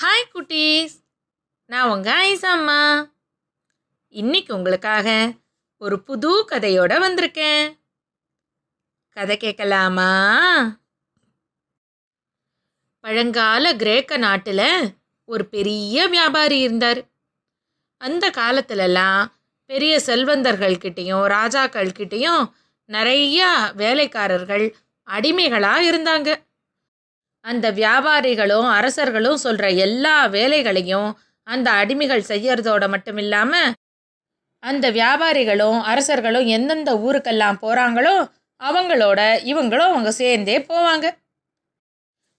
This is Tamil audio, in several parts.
ஹாய் குட்டீஸ். நான் உங்கள் ஐசாம்மா இன்னைக்கு உங்களுக்காக ஒரு புது கதையோட வந்திருக்கேன். கதை கேட்கலாமா? பழங்கால கிரேக்க நாட்டில் ஒரு பெரிய வியாபாரி இருந்தார். அந்த காலத்துலலாம் பெரிய செல்வந்தர்கள்கிட்டேயும் ராஜாக்கள்கிட்டேயும் நிறையா வேலைக்காரர்கள் அடிமைகளாக இருந்தாங்க. அந்த வியாபாரிகளும் அரசர்களும் சொல்கிற எல்லா வேலைகளையும் அந்த அடிமைகள் செய்யறதோட மட்டும் இல்லாமல் அந்த வியாபாரிகளும் அரசர்களும் எந்தெந்த ஊருக்கெல்லாம் போகிறாங்களோ அவங்களோட இவங்களும் அவங்க சேர்ந்தே போவாங்க.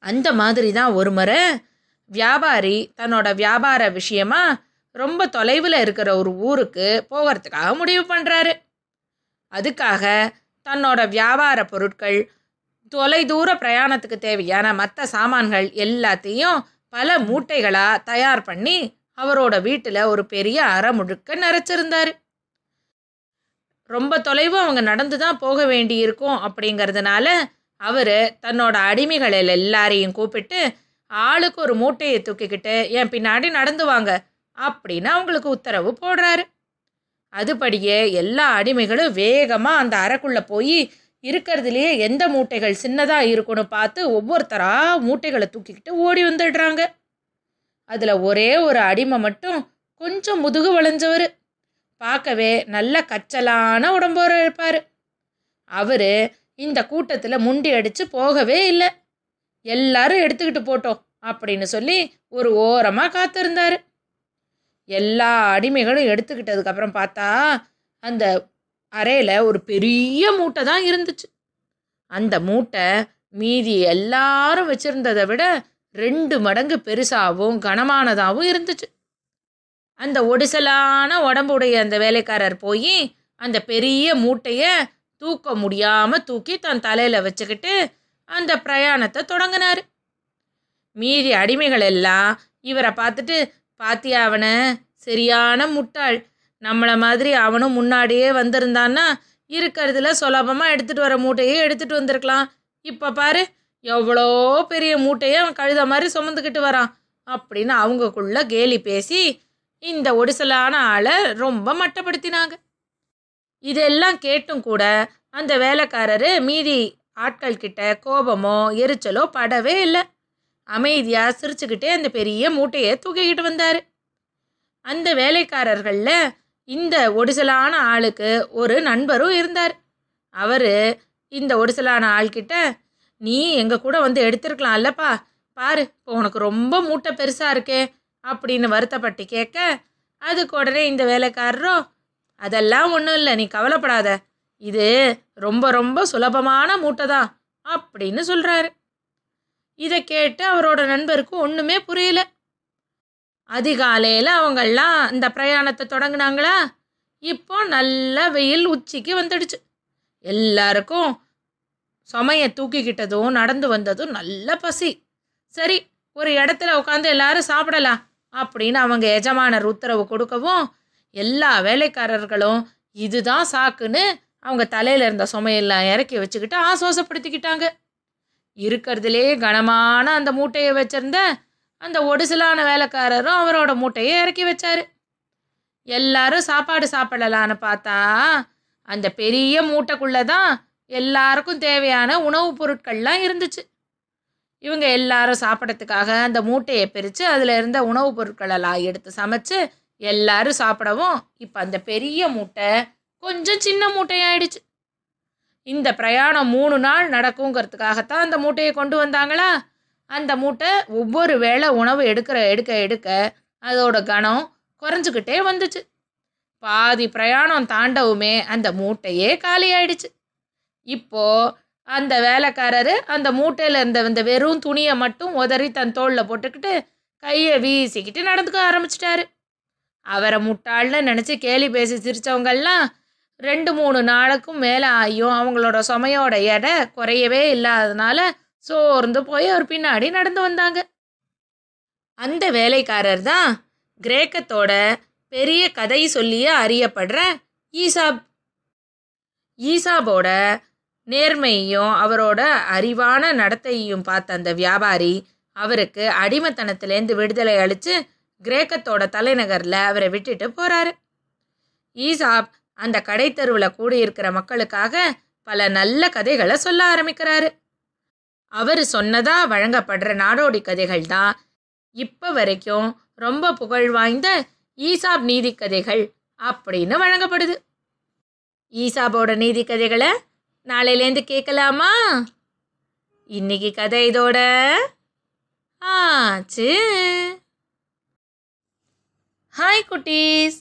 அந்த மாதிரி தான் ஒரு முறை வியாபாரி தன்னோட வியாபார விஷயமா ரொம்ப தொலைவில் இருக்கிற ஒரு ஊருக்கு போகிறதுக்காக முடிவு பண்ணுறாரு அதுக்காக தன்னோட வியாபார பொருட்கள் தொலைதூர பிரயாணத்துக்கு தேவையான மற்ற சாமான்கள் எல்லாத்தையும் பல மூட்டைகளாக தயார் பண்ணி அவரோட வீட்டில் ஒரு பெரிய அறை முழுக்க நிறைச்சிருந்தார் ரொம்ப தொலைவு அவங்க நடந்து தான் போக வேண்டி இருக்கும் அப்படிங்கிறதுனால அவர் தன்னோட அடிமைகள் எல்லாரையும் கூப்பிட்டு ஆளுக்கு ஒரு மூட்டையை தூக்கிக்கிட்டு என் பின்னாடி நடந்து வாங்க அப்படின்னு அவங்களுக்கு உத்தரவு போடுறாரு. அதுபடியே எல்லா அடிமைகளும் வேகமாக அந்த அறைக்குள்ளே போய் இருக்கிறதுலையே எந்த மூட்டைகள் சின்னதாக இருக்குன்னு பார்த்து ஒவ்வொருத்தராக மூட்டைகளை தூக்கிக்கிட்டு ஓடி வந்துடுறாங்க. அதில் ஒரே ஒரு அடிமை மட்டும் கொஞ்சம் முதுகு வளைஞ்சவர். பார்க்கவே நல்ல கச்சலான உடம்போர இருப்பார். அவர் இந்த கூட்டத்தில் முண்டி அடித்து போகவே இல்லை. எல்லாரும் எடுத்துக்கிட்டு போட்டோம் அப்படின்னு சொல்லி ஒரு ஓரமாக காத்திருந்தார். எல்லா அடிமைகளும் எடுத்துக்கிட்டதுக்கப்புறம் பார்த்தா அந்த அறையில் ஒரு பெரிய மூட்டை தான் இருந்துச்சு. அந்த மூட்டை மீதி எல்லாரும் வச்சுருந்ததை விட ரெண்டு மடங்கு பெருசாகவும் கனமானதாகவும் இருந்துச்சு. அந்த ஒடிசலான உடம்புடைய அந்த வேலைக்காரர் போய் அந்த பெரிய மூட்டையை தூக்க முடியாமல் தூக்கி தன் தலையில் வச்சுக்கிட்டு அந்த பிரயாணத்தை தொடங்கினார். மீதி அடிமைகள் எல்லாம் இவரை பார்த்துட்டு பாத்தியாவன சரியான முட்டாள். நம்மளை மாதிரி அவனும் முன்னாடியே வந்திருந்தான்னா இருக்கிறதுல சுலபமாக எடுத்துகிட்டு வர மூட்டையே எடுத்துகிட்டு வந்திருக்கலாம். இப்போ பாரு எவ்வளோ பெரிய மூட்டையை அவன் கழுத மாதிரி சுமந்துக்கிட்டு வரான். அப்படின்னு அவங்கக்குள்ள கேலி பேசி இந்த ஒடிசலான ஆளை ரொம்ப மட்டப்படுத்தினாங்க. இதெல்லாம் கேட்டும் கூட அந்த வேலைக்காரரு மீதி ஆட்கள் கிட்ட கோபமோ எரிச்சலோ படவே இல்லை. அமைதியாக சிரிச்சுக்கிட்டே அந்த பெரிய மூட்டையை தூக்கிக்கிட்டு வந்தார். அந்த வேலைக்காரர்களில் இந்த ஒடிசலான ஆளுக்கு ஒரு நண்பரும் இருந்தார். அவர் இந்த ஒடிசலான ஆள்கிட்ட நீ எங்கள் கூட வந்து எடுத்திருக்கலாம் இல்லப்பா. பாரு இப்போ உனக்கு ரொம்ப மூட்டை பெருசாக இருக்கே அப்படின்னு வருத்தப்பட்டு கேட்க அதுக்கு உடனே இந்த வேலைக்காரரோ அதெல்லாம் ஒன்றும் இல்லை நீ கவலைப்படாத. இது ரொம்ப ரொம்ப சுலபமான மூட்டை தான் அப்படின்னு சொல்கிறாரு இதை கேட்டு அவரோட நண்பருக்கு ஒன்றுமே புரியல. அதிகாலையில் அவங்கெல்லாம் இந்த பிரயாணத்தை தொடங்கினாங்களா? இப்போ நல்ல வெயில் உச்சிக்கு வந்துடுச்சு. எல்லாருக்கும் சுமைய தூக்கிக்கிட்டதும் நடந்து வந்ததும் நல்ல பசி. சரி ஒரு இடத்துல உட்காந்து எல்லாரும் சாப்பிடலாம் அப்படின்னு அவங்க எஜமானர் உத்தரவு கொடுக்கவும் எல்லா வேலைக்காரர்களும் இதுதான் சாக்குன்னு அவங்க தலையில் இருந்த சுமையெல்லாம் இறக்கி வச்சுக்கிட்டு ஆசுவாசப்படுத்திக்கிட்டாங்க. இருக்கிறதுலே கனமான அந்த மூட்டையை வச்சிருந்த அந்த ஒடிசலான வேலைக்காரரும் அவரோட மூட்டையை இறக்கி வச்சாரு. எல்லாரும் சாப்பாடு சாப்பிடலான்னு பார்த்தா அந்த பெரிய மூட்டைக்குள்ளே தான் எல்லாருக்கும் தேவையான உணவுப் பொருட்கள்லாம் இருந்துச்சு. இவங்க எல்லாரும் சாப்பிட்றதுக்காக அந்த மூட்டையை பிரித்து அதில் இருந்த உணவுப் பொருட்களெல்லாம் எடுத்து சமைச்சு எல்லாரும் சாப்பிடவும் இப்போ அந்த பெரிய மூட்டை கொஞ்சம் சின்ன மூட்டையாயிடுச்சு. இந்த பிரயாணம் மூணு நாள் நடக்குங்கிறதுக்காகத்தான் அந்த மூட்டையை கொண்டு வந்தாங்களா? அந்த மூட்டை ஒவ்வொரு வேளை உணவு எடுக்கிற எடுக்க எடுக்க அதோட கணம் குறைஞ்சிக்கிட்டே வந்துச்சு. பாதி பிரயாணம் தாண்டவுமே அந்த மூட்டையே காலியாயிடுச்சு இப்போ அந்த வேலைக்காரரு அந்த மூட்டையில் இருந்த இந்த வெறும் துணியை மட்டும் உதறி தன் தோளில் போட்டுக்கிட்டு கையை வீசிக்கிட்டு நடந்துக்க ஆரம்பிச்சிட்டாரு. அவரை முட்டாள்னு நினச்சி கேலி பேசி சிரித்தவங்கெல்லாம் ரெண்டு மூணு நாளுக்கும் மேலே ஆகியும் அவங்களோட சுமையோட எடை குறையவே இல்லாததுனால சோர்ந்து போய் அவர் பின்னாடி நடந்து வந்தாங்க. அந்த வேலைக்காரர் தான் கிரேக்கத்தோட பெரிய கதை சொல்லியே அறியப்படுற ஈசாப். ஈசாபோட நேர்மையையும் அவரோட அறிவான நடத்தையையும் பார்த்த அந்த வியாபாரி அவருக்கு அடிமத்தனத்திலேருந்து விடுதலை அளித்து கிரேக்கத்தோட தலைநகரில் அவரை விட்டுட்டு போகிறாரு ஈசாப் அந்த கடை தெருவில் கூடியிருக்கிற மக்களுக்காக பல நல்ல கதைகளை சொல்ல ஆரம்பிக்கிறாரு. அவர் சொன்னதாக வழங்கப்படுற நாடோடி கதைகள் தான் இப்போ வரைக்கும் ரொம்ப புகழ் வாய்ந்த ஈசாப் நீதி கதைகள் அப்படின்னு வழங்கப்படுது. ஈசாபோட நீதி கதைகளை நாளையிலேருந்து கேட்கலாமா? இன்னைக்கு கதை இதோட ஆச்சு. ஹாய் குட்டீஸ்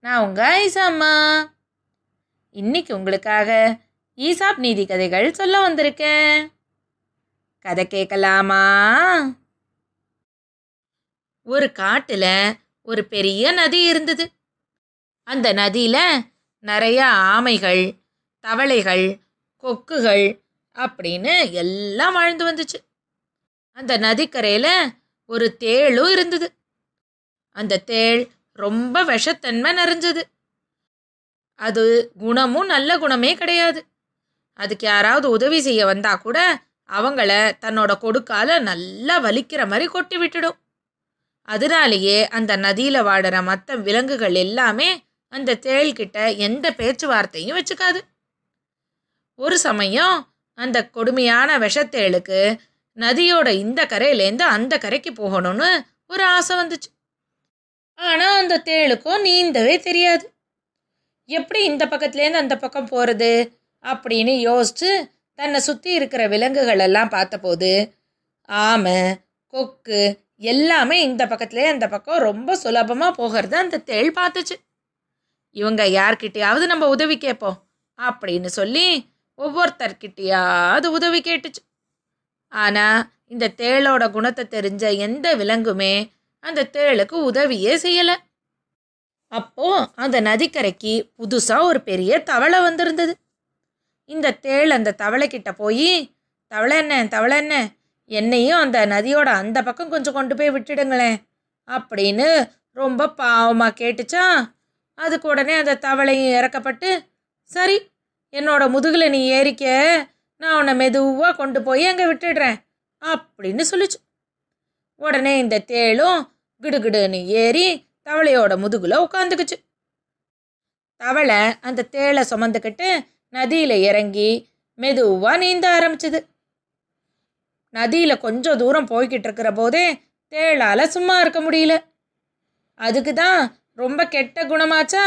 நான் உங்க ஐசாம்மா இன்னைக்கு உங்களுக்காக ஈசாப் நீதி கதைகள் சொல்ல வந்திருக்கேன். கதை கேட்கலாமா ஒரு காட்டுல ஒரு பெரிய நதி இருந்தது. அந்த நதியில நிறைய ஆமைகள் தவளைகள் கொக்குகள் அப்படின்னு எல்லாம் வாழ்ந்து வந்துச்சு. அந்த நதிக்கரையில ஒரு தேளும் இருந்தது. அந்த தேள் ரொம்ப விஷத்தன்மை நிறைஞ்சது. அது குணமும் நல்ல குணமே கிடையாது. அதுக்கு யாராவது உதவி செய்ய வந்தா கூட அவங்கள தன்னோட கொடுக்கால நல்லா வலிக்கிற மாதிரி கொட்டி விட்டுடும். அதனாலேயே அந்த நதியில் வாடுற மற்ற விலங்குகள் எல்லாமே அந்த தேள்கிட்ட எந்த பேச்சுவார்த்தையும் வச்சுக்காது. ஒரு சமயம் அந்த கொடுமையான விஷத்தேளுக்கு நதியோட இந்த கரையிலேருந்து அந்த கரைக்கு போகணும்னு ஒரு ஆசை வந்துச்சு. ஆனால் அந்த தேளுக்கும் நீந்தவே தெரியாது. எப்படி இந்த பக்கத்துலேருந்து அந்த பக்கம் போகிறது அப்படின்னு யோசிச்சு தன்னை சுற்றி இருக்கிற விலங்குகள் எல்லாம் பார்த்தபோது ஆமை கொக்கு எல்லாமே இந்த பக்கத்துலேயே அந்த பக்கம் ரொம்ப சுலபமாக போகிறத அந்த தேள் பார்த்துச்சு. இவங்க யார்கிட்டயாவது நம்ம உதவி கேட்போம் அப்படின்னு சொல்லி ஒவ்வொருத்தர்கிட்டயாவது உதவி கேட்டுச்சு. ஆனால் இந்த தேளோட குணத்தை தெரிஞ்ச எந்த விலங்குமே அந்த தேளுக்கு உதவியே செய்யலை. அப்போ அந்த நதிக்கரைக்கு புதுசாக ஒரு பெரிய தவளை வந்திருந்தது. இந்த தேள் அந்த தவளைக்கிட்ட போய் தவளை என்ன தவளை என்ன என்னையும் அந்த நதியோட அந்த பக்கம் கொஞ்சம் கொண்டு போய் விட்டுடுங்களேன் அப்படின்னு ரொம்ப பாவமாக கேட்டுச்சா. அதுக்கு உடனே அந்த தவளையும் இறக்கப்பட்டு சரி என்னோட முதுகில் நீ ஏறிக்க நான் உன்னை மெதுவாக கொண்டு போய் அங்கே விட்டுடுறேன் அப்படின்னு சொல்லிச்சு. உடனே இந்த தேளும் கிடுகிடுன்னு ஏறி தவளையோட முதுகில் உட்காந்துக்குச்சு தவளை அந்த தேளை சுமந்துக்கிட்டு நதியில் இறங்கி மெதுவாக நீந்த ஆரம்பிச்சுது. நதியில் கொஞ்சம் தூரம் போய்கிட்டு இருக்கிற போதே தேளால் சும்மா இருக்க முடியல. அதுக்கு தான் ரொம்ப கெட்ட குணமாச்சா?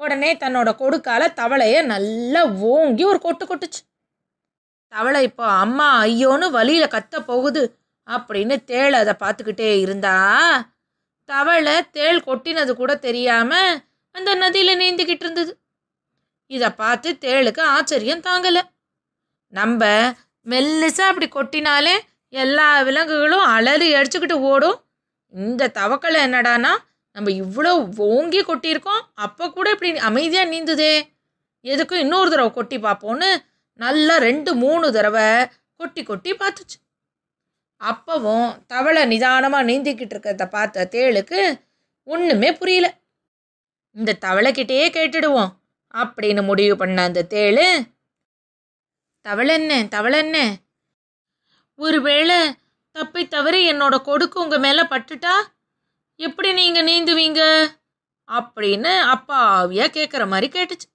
உடனே தன்னோட கொடுக்கால தவளையை நல்லா ஓங்கி ஒரு கொட்டு கொட்டுச்சு. தவளை இப்போ அம்மா ஐயோன்னு வழியில் கத்த போகுது அப்படின்னு தேள் அதை பார்த்துக்கிட்டே இருந்தா தவளை தேள் கொட்டினது கூட தெரியாமல் அந்த நதியில் நீந்திக்கிட்டு இருந்தது. இதை பார்த்து தேளுக்கு ஆச்சரியம் தாங்கலை. நம்ம மெல்லிசா அப்படி கொட்டினாலே எல்லா விலங்குகளும் அலறி அடிச்சுக்கிட்டு ஓடும். இந்த தவக்கலை என்னடானா நம்ம இவ்வளோ ஓங்கி கொட்டியிருக்கோம் அப்போ கூட இப்படி அமைதியாக நீந்துதே. எதுக்கும் இன்னொரு தடவை கொட்டி பார்ப்போன்னு நல்லா ரெண்டு மூணு தடவை கொட்டி கொட்டி பார்த்துச்சு. அப்பவும் தவளை நிதானமாக நீந்திக்கிட்டு இருக்கிறத பார்த்த தேளுக்கு ஒன்றுமே புரியல. இந்த தவளைக்கிட்டேயே கேட்டுடுவோம். அப்படின்னு முடிவு பண்ண அந்த தேளு. தவளென்ன தவளென்ன ஒருவேளை தப்பி தவறி என்னோட கொடுக்கு உங்கள் மேலே பட்டுட்டா? எப்படி நீங்கள் நீந்துவீங்க? அப்படின்னு அப்பாவியாக கேட்குற மாதிரி கேட்டுச்சு.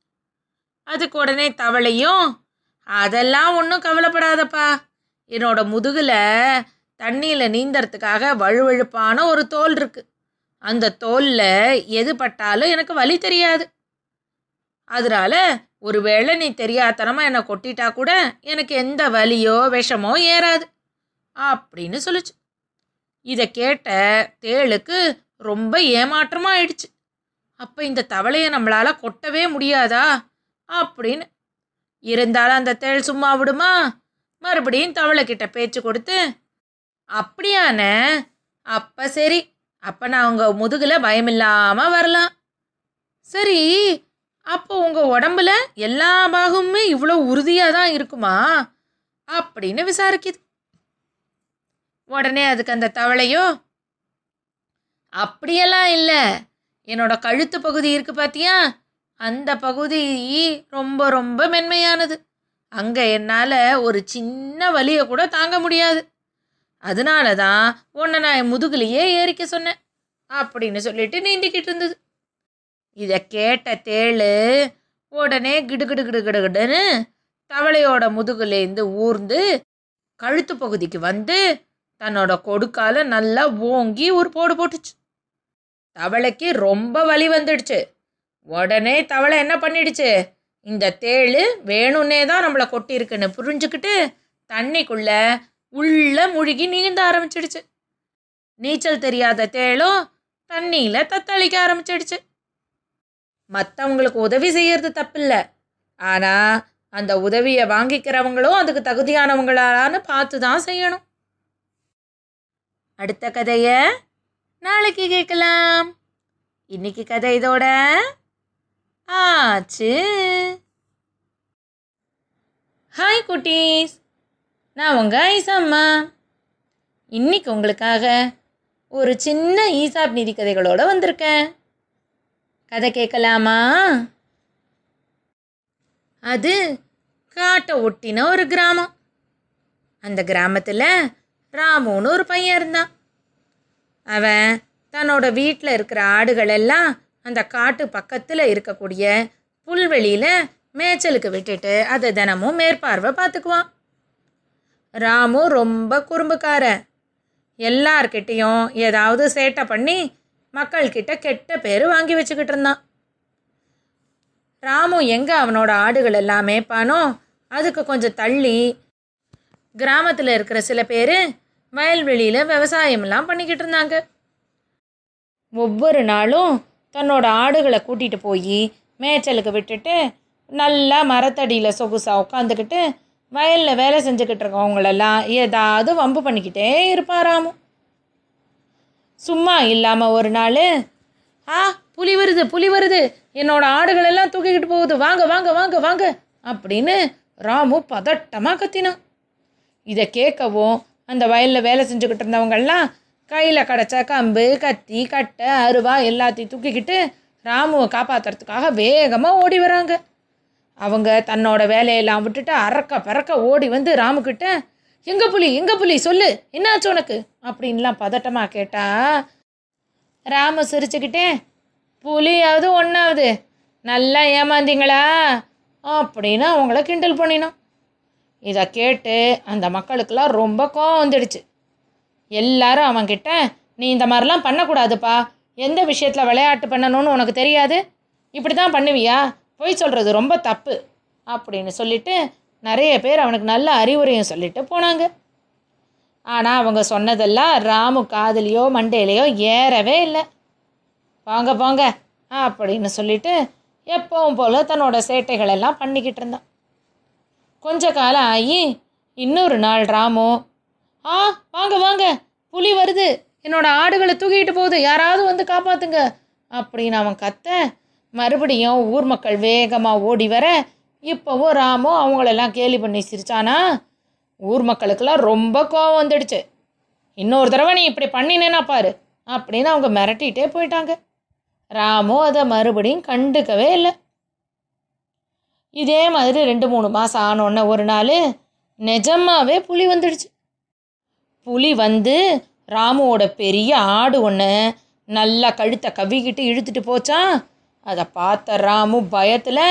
அதுக்கு உடனே தவளையும் அதெல்லாம் ஒன்றும் கவலைப்படாதப்பா. என்னோட முதுகில் தண்ணியில் நீந்தறதுக்காக வழுவழுப்பான ஒரு தோல் இருக்குது அந்த தோலில் எது பட்டாலும் எனக்கு வலி தெரியாது. அதனால ஒருவேளை நீ தெரியாதனமாக என்னை கொட்டிட்டா கூட எனக்கு எந்த வலியோ விஷமோ ஏறாது. அப்படின்னு சொல்லுச்சு. இதை கேட்ட தேளுக்கு ரொம்ப ஏமாற்றமாக ஆயிடுச்சு அப்போ இந்த தவளையை நம்மளால் கொட்டவே முடியாதா? அப்படின்னு. இருந்தாலும் அந்த தேள் சும்மா விடுமா? மறுபடியும் தவளை பேச்சு கொடுத்து அப்படியான அப்போ சரி. அப்போ நான் உங்கள் முதுகில் பயமில்லாமல் வரலாம். சரி அப்போ உங்கள் உடம்புல எல்லா பாகமுமே இவ்வளோ உறுதியாக தான் இருக்குமா? அப்படின்னு விசாரிக்குது. உடனே அதுக்கு அந்த தவளையோ அப்படியெல்லாம் இல்லை. என்னோட கழுத்து பகுதி இருக்குது பார்த்தியா அந்த பகுதி ரொம்ப ரொம்ப மென்மையானது. அங்கே என்னால் ஒரு சின்ன வலியை கூட தாங்க முடியாது. அதனால தான் உன்னை நான் முதுகுலையே ஏறிக்க சொன்னேன். அப்படின்னு சொல்லிட்டு நீந்திக்கிட்டு இருந்தது. இதை கேட்ட தேளு உடனே கிடு கிடு கிடு தவளையோட முதுகுலேருந்து ஊர்ந்து கழுத்து பகுதிக்கு வந்து தன்னோட கொடுக்கால நல்லா ஓங்கி ஒரு போடு போட்டுச்சு. தவளைக்கு ரொம்ப வலி வந்துடுச்சு. உடனே தவளை என்ன பண்ணிடுச்சு? இந்த தேழு வேணும்னே தான் நம்மளை கொட்டியிருக்குன்னு புரிஞ்சுக்கிட்டு தண்ணிக்குள்ள உள்ள முழுகி நீந்த ஆரம்பிச்சிடுச்சு. நீச்சல் தெரியாத தேளும் தண்ணியில் தத்தளிக்க ஆரம்பிச்சிடுச்சு. மற்றவங்களுக்கு உதவி செய்யறது தப்பில்லை. ஆனால் அந்த உதவியை வாங்கிக்கிறவங்களும் அதுக்கு தகுதியானவங்களான்னு பார்த்து தான் செய்யணும். அடுத்த கதையை நாளைக்கு கேட்கலாம். இன்னைக்கு கதை இதோட ஆச்சு. ஹாய் குட்டீஸ். நான் உங்கள் ஐசாம்மா. இன்னைக்கு உங்களுக்காக ஒரு சின்ன ஈசாப் நீதி கதைகளோட வந்திருக்கேன். கதை கேட்கலாமா? அது காட்டை ஒட்டின ஒரு கிராமம். அந்த கிராமத்தில் ராமுன்னு ஒரு பையன் இருந்தான். அவன் தன்னோட வீட்டில் இருக்கிற ஆடுகள் எல்லாம் அந்த காட்டு பக்கத்தில் இருக்கக்கூடிய புல்வெளியில் மேய்ச்சலுக்கு விட்டுட்டு அதை தினமும் மேற்பார்வை பார்த்துக்குவான். ராமு ரொம்ப குறும்புக்காரன். எல்லார்கிட்டேயும் ஏதாவது சேட்டை பண்ணி மக்கள்கிட்ட கெட்ட பேர் வாங்கி வச்சுக்கிட்டு இருந்தான். ராமு எங்கே அவனோட ஆடுகள் எல்லாம் மேய்ப்பானோ அதுக்கு கொஞ்சம் தள்ளி கிராமத்தில் இருக்கிற சில பேர் வயல்வெளியில் விவசாயமெல்லாம் பண்ணிக்கிட்டு இருந்தாங்க. ஒவ்வொரு நாளும் தன்னோட ஆடுகளை கூட்டிகிட்டு போய் மேய்ச்சலுக்கு விட்டுட்டு நல்லா மரத்தடியில் சொகுசாக உட்காந்துக்கிட்டு வயலில் வேலை செஞ்சுக்கிட்டு இருக்கவங்களெல்லாம் ஏதாவது வம்பு பண்ணிக்கிட்டே இருப்பாராமும் சும்மா இல்லாமல் ஒரு நாள். ஆ புலி வருது புலி வருது. என்னோட ஆடுகள் எல்லாம் தூக்கிக்கிட்டு போகுது. வாங்க வாங்க வாங்க வாங்க அப்படின்னு ராமு பதட்டமாக கத்தினான். இதை கேட்கவும் அந்த வயலில் வேலை செஞ்சுக்கிட்டு இருந்தவங்கெல்லாம் கையில் கிடச்ச கம்பு கத்தி கட்டை அருவா எல்லாத்தையும் தூக்கிக்கிட்டு ராமுவை காப்பாற்றுறதுக்காக வேகமாக ஓடி வராங்க. அவங்க தன்னோட வேலையெல்லாம் விட்டுட்டு அறக்க பறக்க ஓடி வந்து ராமுக்கிட்ட எங்க புலி எங்க புலி சொல்லு. என்னாச்சு உனக்கு? அப்படின்லாம் பதட்டமாக கேட்டா ராம சிரிச்சுக்கிட்டே புலியாவது ஒன்றாவது நல்லா ஏமாந்தீங்களா? அப்படின்னு அவங்கள கிண்டல் பண்ணினான். இதை கேட்டு அந்த மக்களுக்கெல்லாம் ரொம்ப கோவம் வந்துடுச்சு. எல்லாரும் அவன்கிட்ட நீ இந்த மாதிரிலாம் பண்ணக்கூடாதுப்பா. எந்த விஷயத்தில் விளையாட்டு பண்ணணும்னு உனக்கு தெரியாது? இப்படி தான் பண்ணுவியா? பொய் சொல்கிறது ரொம்ப தப்பு. அப்படின்னு சொல்லிட்டு நிறைய பேர் அவனுக்கு நல்ல அறிவுரையும் சொல்லிட்டு போனாங்க. ஆனால் அவங்க சொன்னதெல்லாம் ராமு காதலியோ மண்டையிலையோ ஏறவே இல்லை. வாங்க போங்க அப்படின்னு சொல்லிட்டு எப்பவும் போல் தன்னோட சேட்டைகள் எல்லாம் பண்ணிக்கிட்டு இருந்தான். கொஞ்ச காலம் ஆகி இன்னொரு நாள் ராமு ஆ வாங்க வாங்க புலி வருது. என்னோட ஆடுகளை தூக்கிட்டு போகுது. யாராவது வந்து காப்பாத்துங்க அப்படின்னு அவன் கத்த மறுபடியும் ஊர் மக்கள் வேகமாக ஓடி வர இப்போவும் ராமு அவங்களெல்லாம் கேலி பண்ணி சிரிச்சானா ஊர் மக்களுக்கெல்லாம் ரொம்ப கோவம் வந்துடுச்சு. இன்னொரு தடவை நீ இப்படி பண்ணினேன்னா பாரு அப்படின்னு அவங்க மிரட்டிகிட்டே போயிட்டாங்க. ராமு அதை மறுபடியும் கண்டுக்கவே இல்லை. இதே மாதிரி ரெண்டு மூணு மாதம் ஆனோடனே ஒரு நாள் நிஜமாவே புலி வந்துடுச்சு. புலி வந்து ராமுவோட பெரிய ஆடு ஒன்று நல்லா கழுத்தை கவ்விக்கிட்டு இழுத்துட்டு போச்சான் அதை பார்த்த ராமு பயத்தில்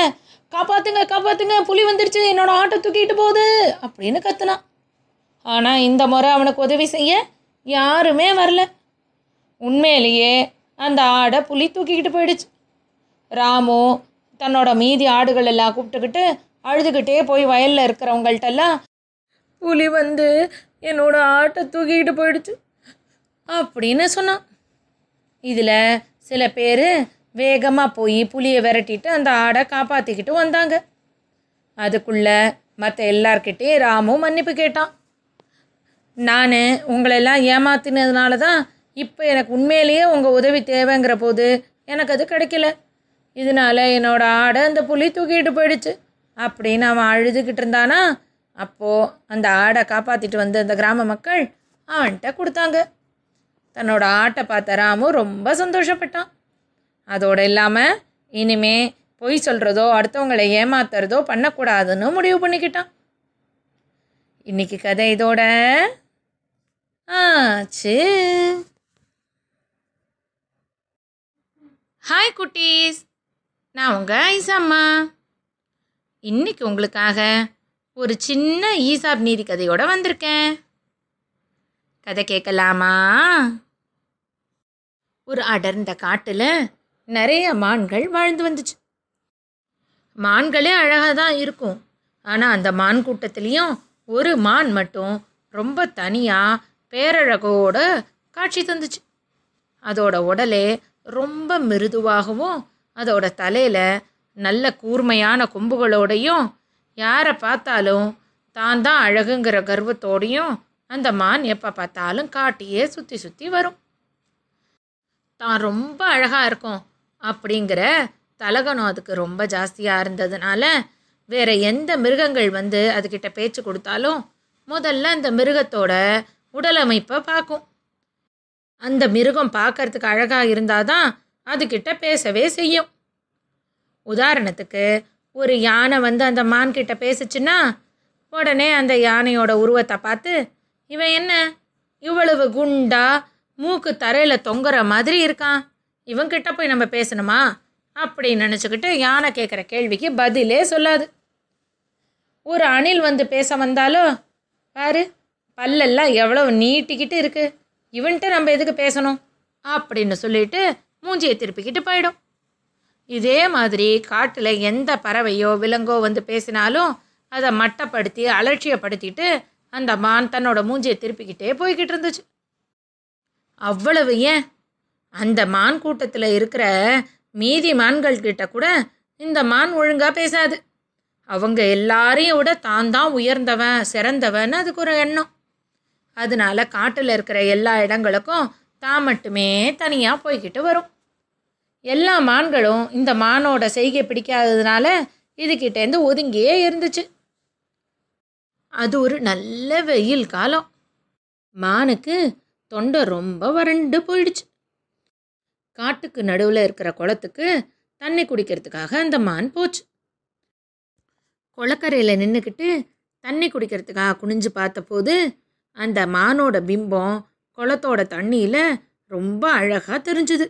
காப்பாத்துங்க காப்பாத்துங்க புலி வந்துடுச்சு என்னோட ஆட்டை தூக்கிட்டு போகுது அப்படின்னு கத்துனான் ஆனால் இந்த முறை அவனுக்கு உதவி செய்ய யாருமே வரல. உண்மையிலேயே அந்த ஆடை புலி தூக்கிக்கிட்டு போயிடுச்சு. ராமு தன்னோட மீதி ஆடுகள் எல்லாம் கூப்பிட்டுக்கிட்டு அழுதுகிட்டே போய் வயலில் இருக்கிறவங்கள்ட்டெல்லாம் புலி வந்து என்னோட ஆட்டை தூக்கிக்கிட்டு போயிடுச்சு அப்படின்னு சொன்னான். இதில் சில பேர் வேகமாக போய் புளியை விரட்டிட்டு அந்த ஆடை காப்பாற்றிக்கிட்டு வந்தாங்க. அதுக்குள்ளே மற்ற எல்லார்கிட்டேயும் ராமும் மன்னிப்பு கேட்டான். நான் உங்களெல்லாம் ஏமாத்தினதுனால தான் இப்போ எனக்கு உண்மையிலேயே உங்கள் உதவி தேவைங்கிற போது எனக்கு அது கிடைக்கல. இதனால என்னோட ஆடை அந்த புலி தூக்கிட்டு போயிடுச்சு. அப்படின்னு அவன் அழுதுகிட்டு இருந்தானா அப்போது அந்த ஆடை காப்பாற்றிட்டு வந்து அந்த கிராம மக்கள் அவன்கிட்ட கொடுத்தாங்க. தன்னோட ஆட்டை பார்த்த ராமு ரொம்ப சந்தோஷப்பட்டான். அதோடு இல்லாமல் இனிமே பொய் சொல்கிறதோ அடுத்தவங்களை ஏமாத்துறதோ பண்ணக்கூடாதுன்னு முடிவு பண்ணிக்கிட்டான். இன்னைக்கு கதை இதோட ஆச்சு. ஹாய் குட்டீஸ். நான் உங்கள் ஐசாம்மா இன்னைக்கு உங்களுக்காக ஒரு சின்ன ஈசாப் நீதி கதையோட வந்திருக்கேன். கதை கேட்கலாமா? ஒரு அடர்ந்த காட்டில் நிறைய மான்கள் வாழ்ந்து வந்துச்சு. மான்களே அழகாக தான் இருக்கும். ஆனால் அந்த மான் கூட்டத்துலேயும் ஒரு மான் மட்டும் ரொம்ப தனியாக பேரழகோட காட்சி தந்துச்சு. அதோட உடலே ரொம்ப மிருதுவாகவும் அதோட தலையில் நல்ல கூர்மையான கொம்புகளோடையும் யாரை பார்த்தாலும் தான் தான் அழகுங்கிற கர்வத்தோடையும் அந்த மான் எப்போ பார்த்தாலும் காட்டியே சுற்றி சுற்றி வரும். தான் ரொம்ப அழகாக இருக்கும். அப்படிங்கிற தலகணம் அதுக்கு ரொம்ப ஜாஸ்தியாக இருந்ததுனால வேற எந்த மிருகங்கள் வந்து அதுக்கிட்ட பேச்சு கொடுத்தாலும் முதல்ல அந்த மிருகத்தோட உடலமைப்பை பார்க்கும். அந்த மிருகம் பார்க்கறதுக்கு அழகாக இருந்தால் தான் அதுக்கிட்ட பேசவே செய்யும். உதாரணத்துக்கு ஒரு யானை வந்து அந்த மான்கிட்ட பேசுச்சுன்னா உடனே அந்த யானையோட உருவத்தை பார்த்து இவன் என்ன? இவ்வளவு குண்டா மூக்கு தரையில் தொங்குற மாதிரி இருக்கான். இவங்கிட்ட போய் நம்ம பேசணுமா? அப்படின்னு நினச்சிக்கிட்டு யானை கேட்குற கேள்விக்கு பதிலே சொல்லாது. ஒரு அணில் வந்து பேச வந்தாலும் பாரு பல்லெல்லாம் எவ்வளோ நீட்டிக்கிட்டு இருக்கு. இவன்கிட்ட நம்ம எதுக்கு பேசணும்? அப்படின்னு சொல்லிட்டு மூஞ்சியை திருப்பிக்கிட்டு போயிடும். இதே மாதிரி காட்டில் எந்த பறவையோ விலங்கோ வந்து பேசினாலும் அதை மட்டப்படுத்தி அலட்சியப்படுத்திட்டு அந்த மான் தன்னோட மூஞ்சியை திருப்பிக்கிட்டே போய்கிட்டு இருந்துச்சு. அவ்வளவு ஏன்? அந்த மான் கூட்டத்தில் இருக்கிற மீதி மான்கள் கிட்ட கூட இந்த மான் ஒழுங்காக பேசாது. அவங்க எல்லாரையும் விட தான் தான் உயர்ந்தவன் சிறந்தவன் அதுக்கு ஒரு எண்ணம். அதனால காட்டில் இருக்கிற எல்லா இடங்களுக்கும் தான் மட்டுமே தனியாக போய்கிட்டு வரும். எல்லா மான்களும் இந்த மானோட செய்கை பிடிக்காததுனால இதுகிட்டேருந்து ஒதுங்கியே இருந்துச்சு. அது ஒரு நல்ல வெயில் காலம். மானுக்கு தொண்டை ரொம்ப வறண்டு போயிடுச்சு. காட்டுக்கு நடுவில் இருக்கிற குளத்துக்கு தண்ணி குடிக்கிறதுக்காக அந்த மான் போச்சு. குளக்கரையில் நின்றுக்கிட்டு தண்ணி குடிக்கிறதுக்காக குனிஞ்சு பார்த்தபோது அந்த மானோட பிம்பம் குளத்தோட தண்ணியில் ரொம்ப அழகாக தெரிஞ்சுது.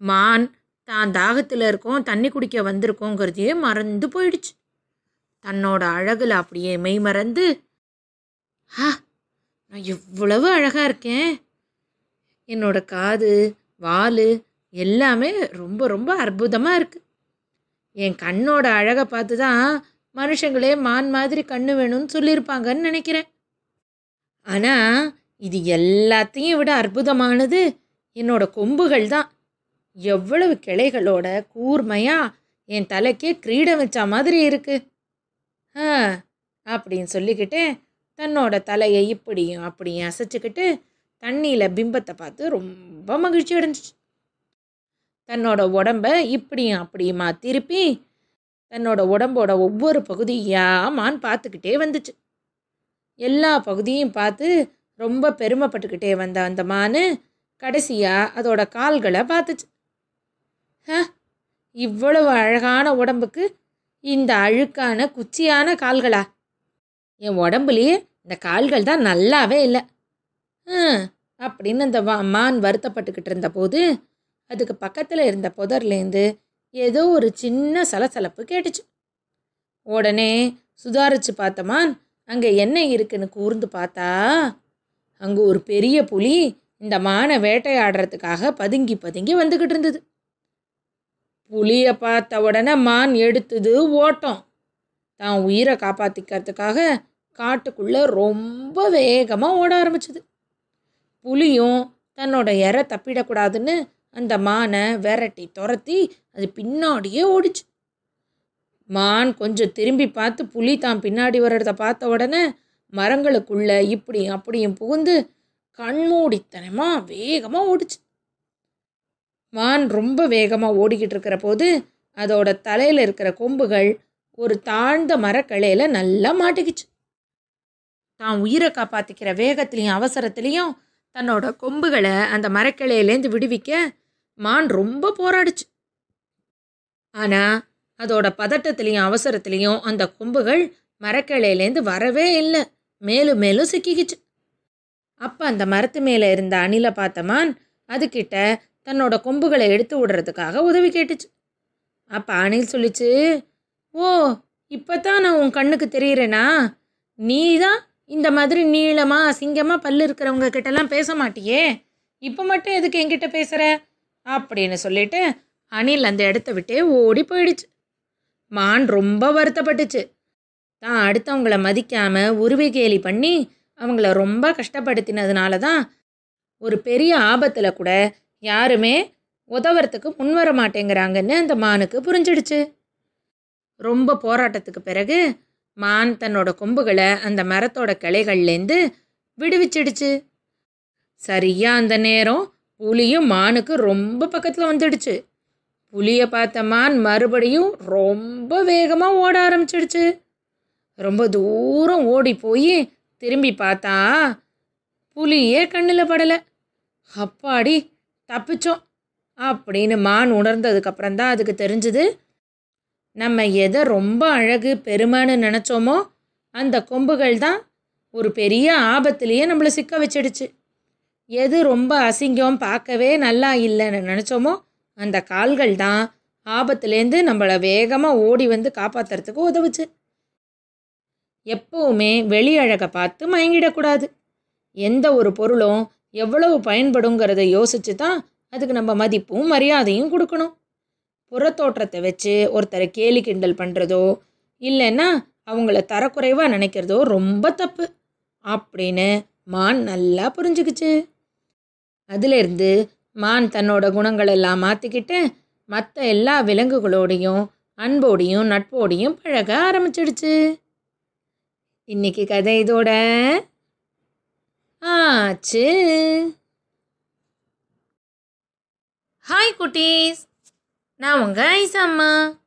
மான் தான் தாகத்தில் இருக்கோம் தண்ணி குடிக்க வந்திருக்கோங்கிறதையே மறந்து போயிடுச்சு. தன்னோட அழகில் அப்படியே மெய் மறந்து ஆ நான் எவ்வளவு அழகாக இருக்கேன். என்னோட காது வால் எல்லாமே ரொம்ப ரொம்ப அற்புதமாக இருக்குது என் கண்ணோட அழகை பார்த்து தான் மனுஷங்களே மான் மாதிரி கண்ணு வேணும்னு சொல்லியிருப்பாங்கன்னு நினைக்கிறேன். ஆனால் இது எல்லாத்தையும் விட அற்புதமானது என்னோட கொம்புகள் தான். எவ்வளவு கிளைகளோட கூர்மையாக என் தலைக்கே கிரீடம் வச்ச மாதிரி இருக்கு. ஆ அப்படின்னு சொல்லிக்கிட்டு தன்னோட தலையை இப்படியும் அப்படியும் அசைச்சிக்கிட்டு தண்ணியில் பிம்பத்தை பார்த்து ரொம்ப ரொம்ப மகிழ்ச்சி அடைஞ்சிச்சு. தன்னோட உடம்ப இப்படியும் அப்படியுமா திருப்பி தன்னோட உடம்போட ஒவ்வொரு பகுதியாமான்னு பார்த்துக்கிட்டே வந்துச்சு. எல்லா பகுதியும் பார்த்து ரொம்ப பெருமைப்பட்டுக்கிட்டே வந்த அந்த மான் கடைசியாக அதோட கால்களை பார்த்துச்சு. ஹ இவ்வளவு அழகான உடம்புக்கு இந்த அழுக்கான குச்சியான கால்களா? என் உடம்புலேயே இந்த கால்கள் தான் நல்லாவே இல்லை. அப்படின்னு அந்த வா மான் வருத்தப்பட்டுக்கிட்டு இருந்தபோது அதுக்கு பக்கத்தில் இருந்த புதர்லேருந்து ஏதோ ஒரு சின்ன சலசலப்பு கேட்டுச்சு. உடனே சுதாரிச்சு பார்த்த மான் அங்கே என்ன இருக்குன்னு கூர்ந்து பார்த்தா அங்கே ஒரு பெரிய புலி இந்த மானை வேட்டையாடுறதுக்காக பதுங்கி பதுங்கி வந்துக்கிட்டு இருந்தது. புலியை பார்த்த உடனே மான் எடுத்தது ஓட்டம். தான் உயிரை காப்பாற்றிக்கிறதுக்காக காட்டுக்குள்ளே ரொம்ப வேகமாக ஓட ஆரம்பிச்சது. புலியும் தன்னோட இற தப்பிடக்கூடாதுன்னு அந்த மானை விரட்டி துரத்தி அது பின்னாடியே ஓடிச்சு. மான் கொஞ்சம் திரும்பி பார்த்து புலி தான் பின்னாடி வர்றத பார்த்த உடனே மரங்களுக்குள்ள இப்படியும் அப்படியும் புகுந்து கண்மூடித்தனமாக வேகமாக ஓடிச்சு. மான் ரொம்ப வேகமாக ஓடிக்கிட்டு இருக்கிற போது அதோட தலையில் இருக்கிற கொம்புகள் ஒரு தாழ்ந்த மரக்கலையில் நல்லா மாட்டிக்கிச்சு. தான் உயிரை காப்பாற்றிக்கிற வேகத்துலேயும் அவசரத்துலேயும் தன்னோட கொம்புகளை அந்த மரக்கிளையிலேருந்து விடுவிக்க மான் ரொம்ப போராடுச்சு. ஆனால் அதோட பதட்டத்துலேயும் அவசரத்துலேயும் அந்த கொம்புகள் மரக்கிளையிலேருந்து வரவே இல்லை. மேலும் மேலும் சிக்கிக்கிச்சு. அப்போ அந்த மரத்து மேலே இருந்த அணிலை பார்த்த மான் அதுக்கிட்ட தன்னோட கொம்புகளை எடுத்து விடுறதுக்காக உதவி கேட்டுச்சு. அப்போ அணில் சொல்லிச்சு ஓ இப்போ தான் நான் உன் கண்ணுக்கு தெரியிறேனா? நீ தான் இந்த மாதிரி நீளமாக அசிங்கமாக பல்லு இருக்கிறவங்க கிட்டலாம் பேச மாட்டியே. இப்போ மட்டும் எதுக்கு என்கிட்ட பேசுகிற அப்படின்னு சொல்லிட்டு அணில் அந்த இடத்த விட்டே ஓடி போயிடுச்சு. மான் ரொம்ப வருத்தப்பட்டுச்சு. தான் அடுத்தவங்கள மதிக்காமல் உருவி கேலி பண்ணி அவங்கள ரொம்ப கஷ்டப்படுத்தினதுனால தான் ஒரு பெரிய ஆபத்தில் கூட யாருமே உதவுறதுக்கு முன்வர மாட்டேங்கிறாங்கன்னு அந்த மானுக்கு புரிஞ்சிடுச்சு. ரொம்ப போராட்டத்துக்கு பிறகு மான் தன்னோட கொம்புகளை அந்த மரத்தோட கிளைகள்லேருந்து விடுவிச்சிடுச்சு. சரியா அந்த நேரம் புலியும் மானுக்கு ரொம்ப பக்கத்தில் வந்துடுச்சு. புலியை பார்த்த மான் மறுபடியும் ரொம்ப வேகமாக ஓட ஆரம்பிச்சிடுச்சு. ரொம்ப தூரம் ஓடி போய் திரும்பி பார்த்தா புலியே கண்ணில் படலை. அப்பாடி தப்பிச்சோம். அப்படின்னு மான் உணர்ந்ததுக்கப்புறம் தான் அதுக்கு தெரிஞ்சுது நம்ம எதை ரொம்ப அழகு பெருமைன்னு நினச்சோமோ அந்த கொம்புகள் தான் ஒரு பெரிய ஆபத்துலேயே நம்மளை சிக்க வச்சிடுச்சு. எது ரொம்ப அசிங்கம் பார்க்கவே நல்லா இல்லைன்னு நினச்சோமோ அந்த கால்கள் தான் ஆபத்துலேருந்து நம்மளை வேகமாக ஓடி வந்து காப்பாற்றுறதுக்கு உதவுச்சு. எப்பவுமே வெளி அழகை பார்த்து மயங்கிடக்கூடாது. எந்த ஒரு பொருளும் எவ்வளவு பயன்படுங்கிறத யோசிச்சு தான் அதுக்கு நம்ம மதிப்பும் மரியாதையும் கொடுக்கணும். புறத்தோற்றத்தை வச்சு ஒருத்தரை கேலி கிண்டல் பண்ணுறதோ இல்லைன்னா அவங்கள தரக்குறைவாக நினைக்கிறதோ ரொம்ப தப்பு. அப்படின்னு மான் நல்லா புரிஞ்சுக்கிச்சு. அதிலிருந்து மான் தன்னோட குணங்களெல்லாம் மாற்றிக்கிட்டு மற்ற எல்லா விலங்குகளோடையும் அன்போடையும் நட்போடையும் பழக ஆரம்பிச்சிடுச்சு. இன்னைக்கு கதை இதோட ஆச்சு. ஹாய் குட்டீஸ். நான் உங்கள் ஐசாம்மா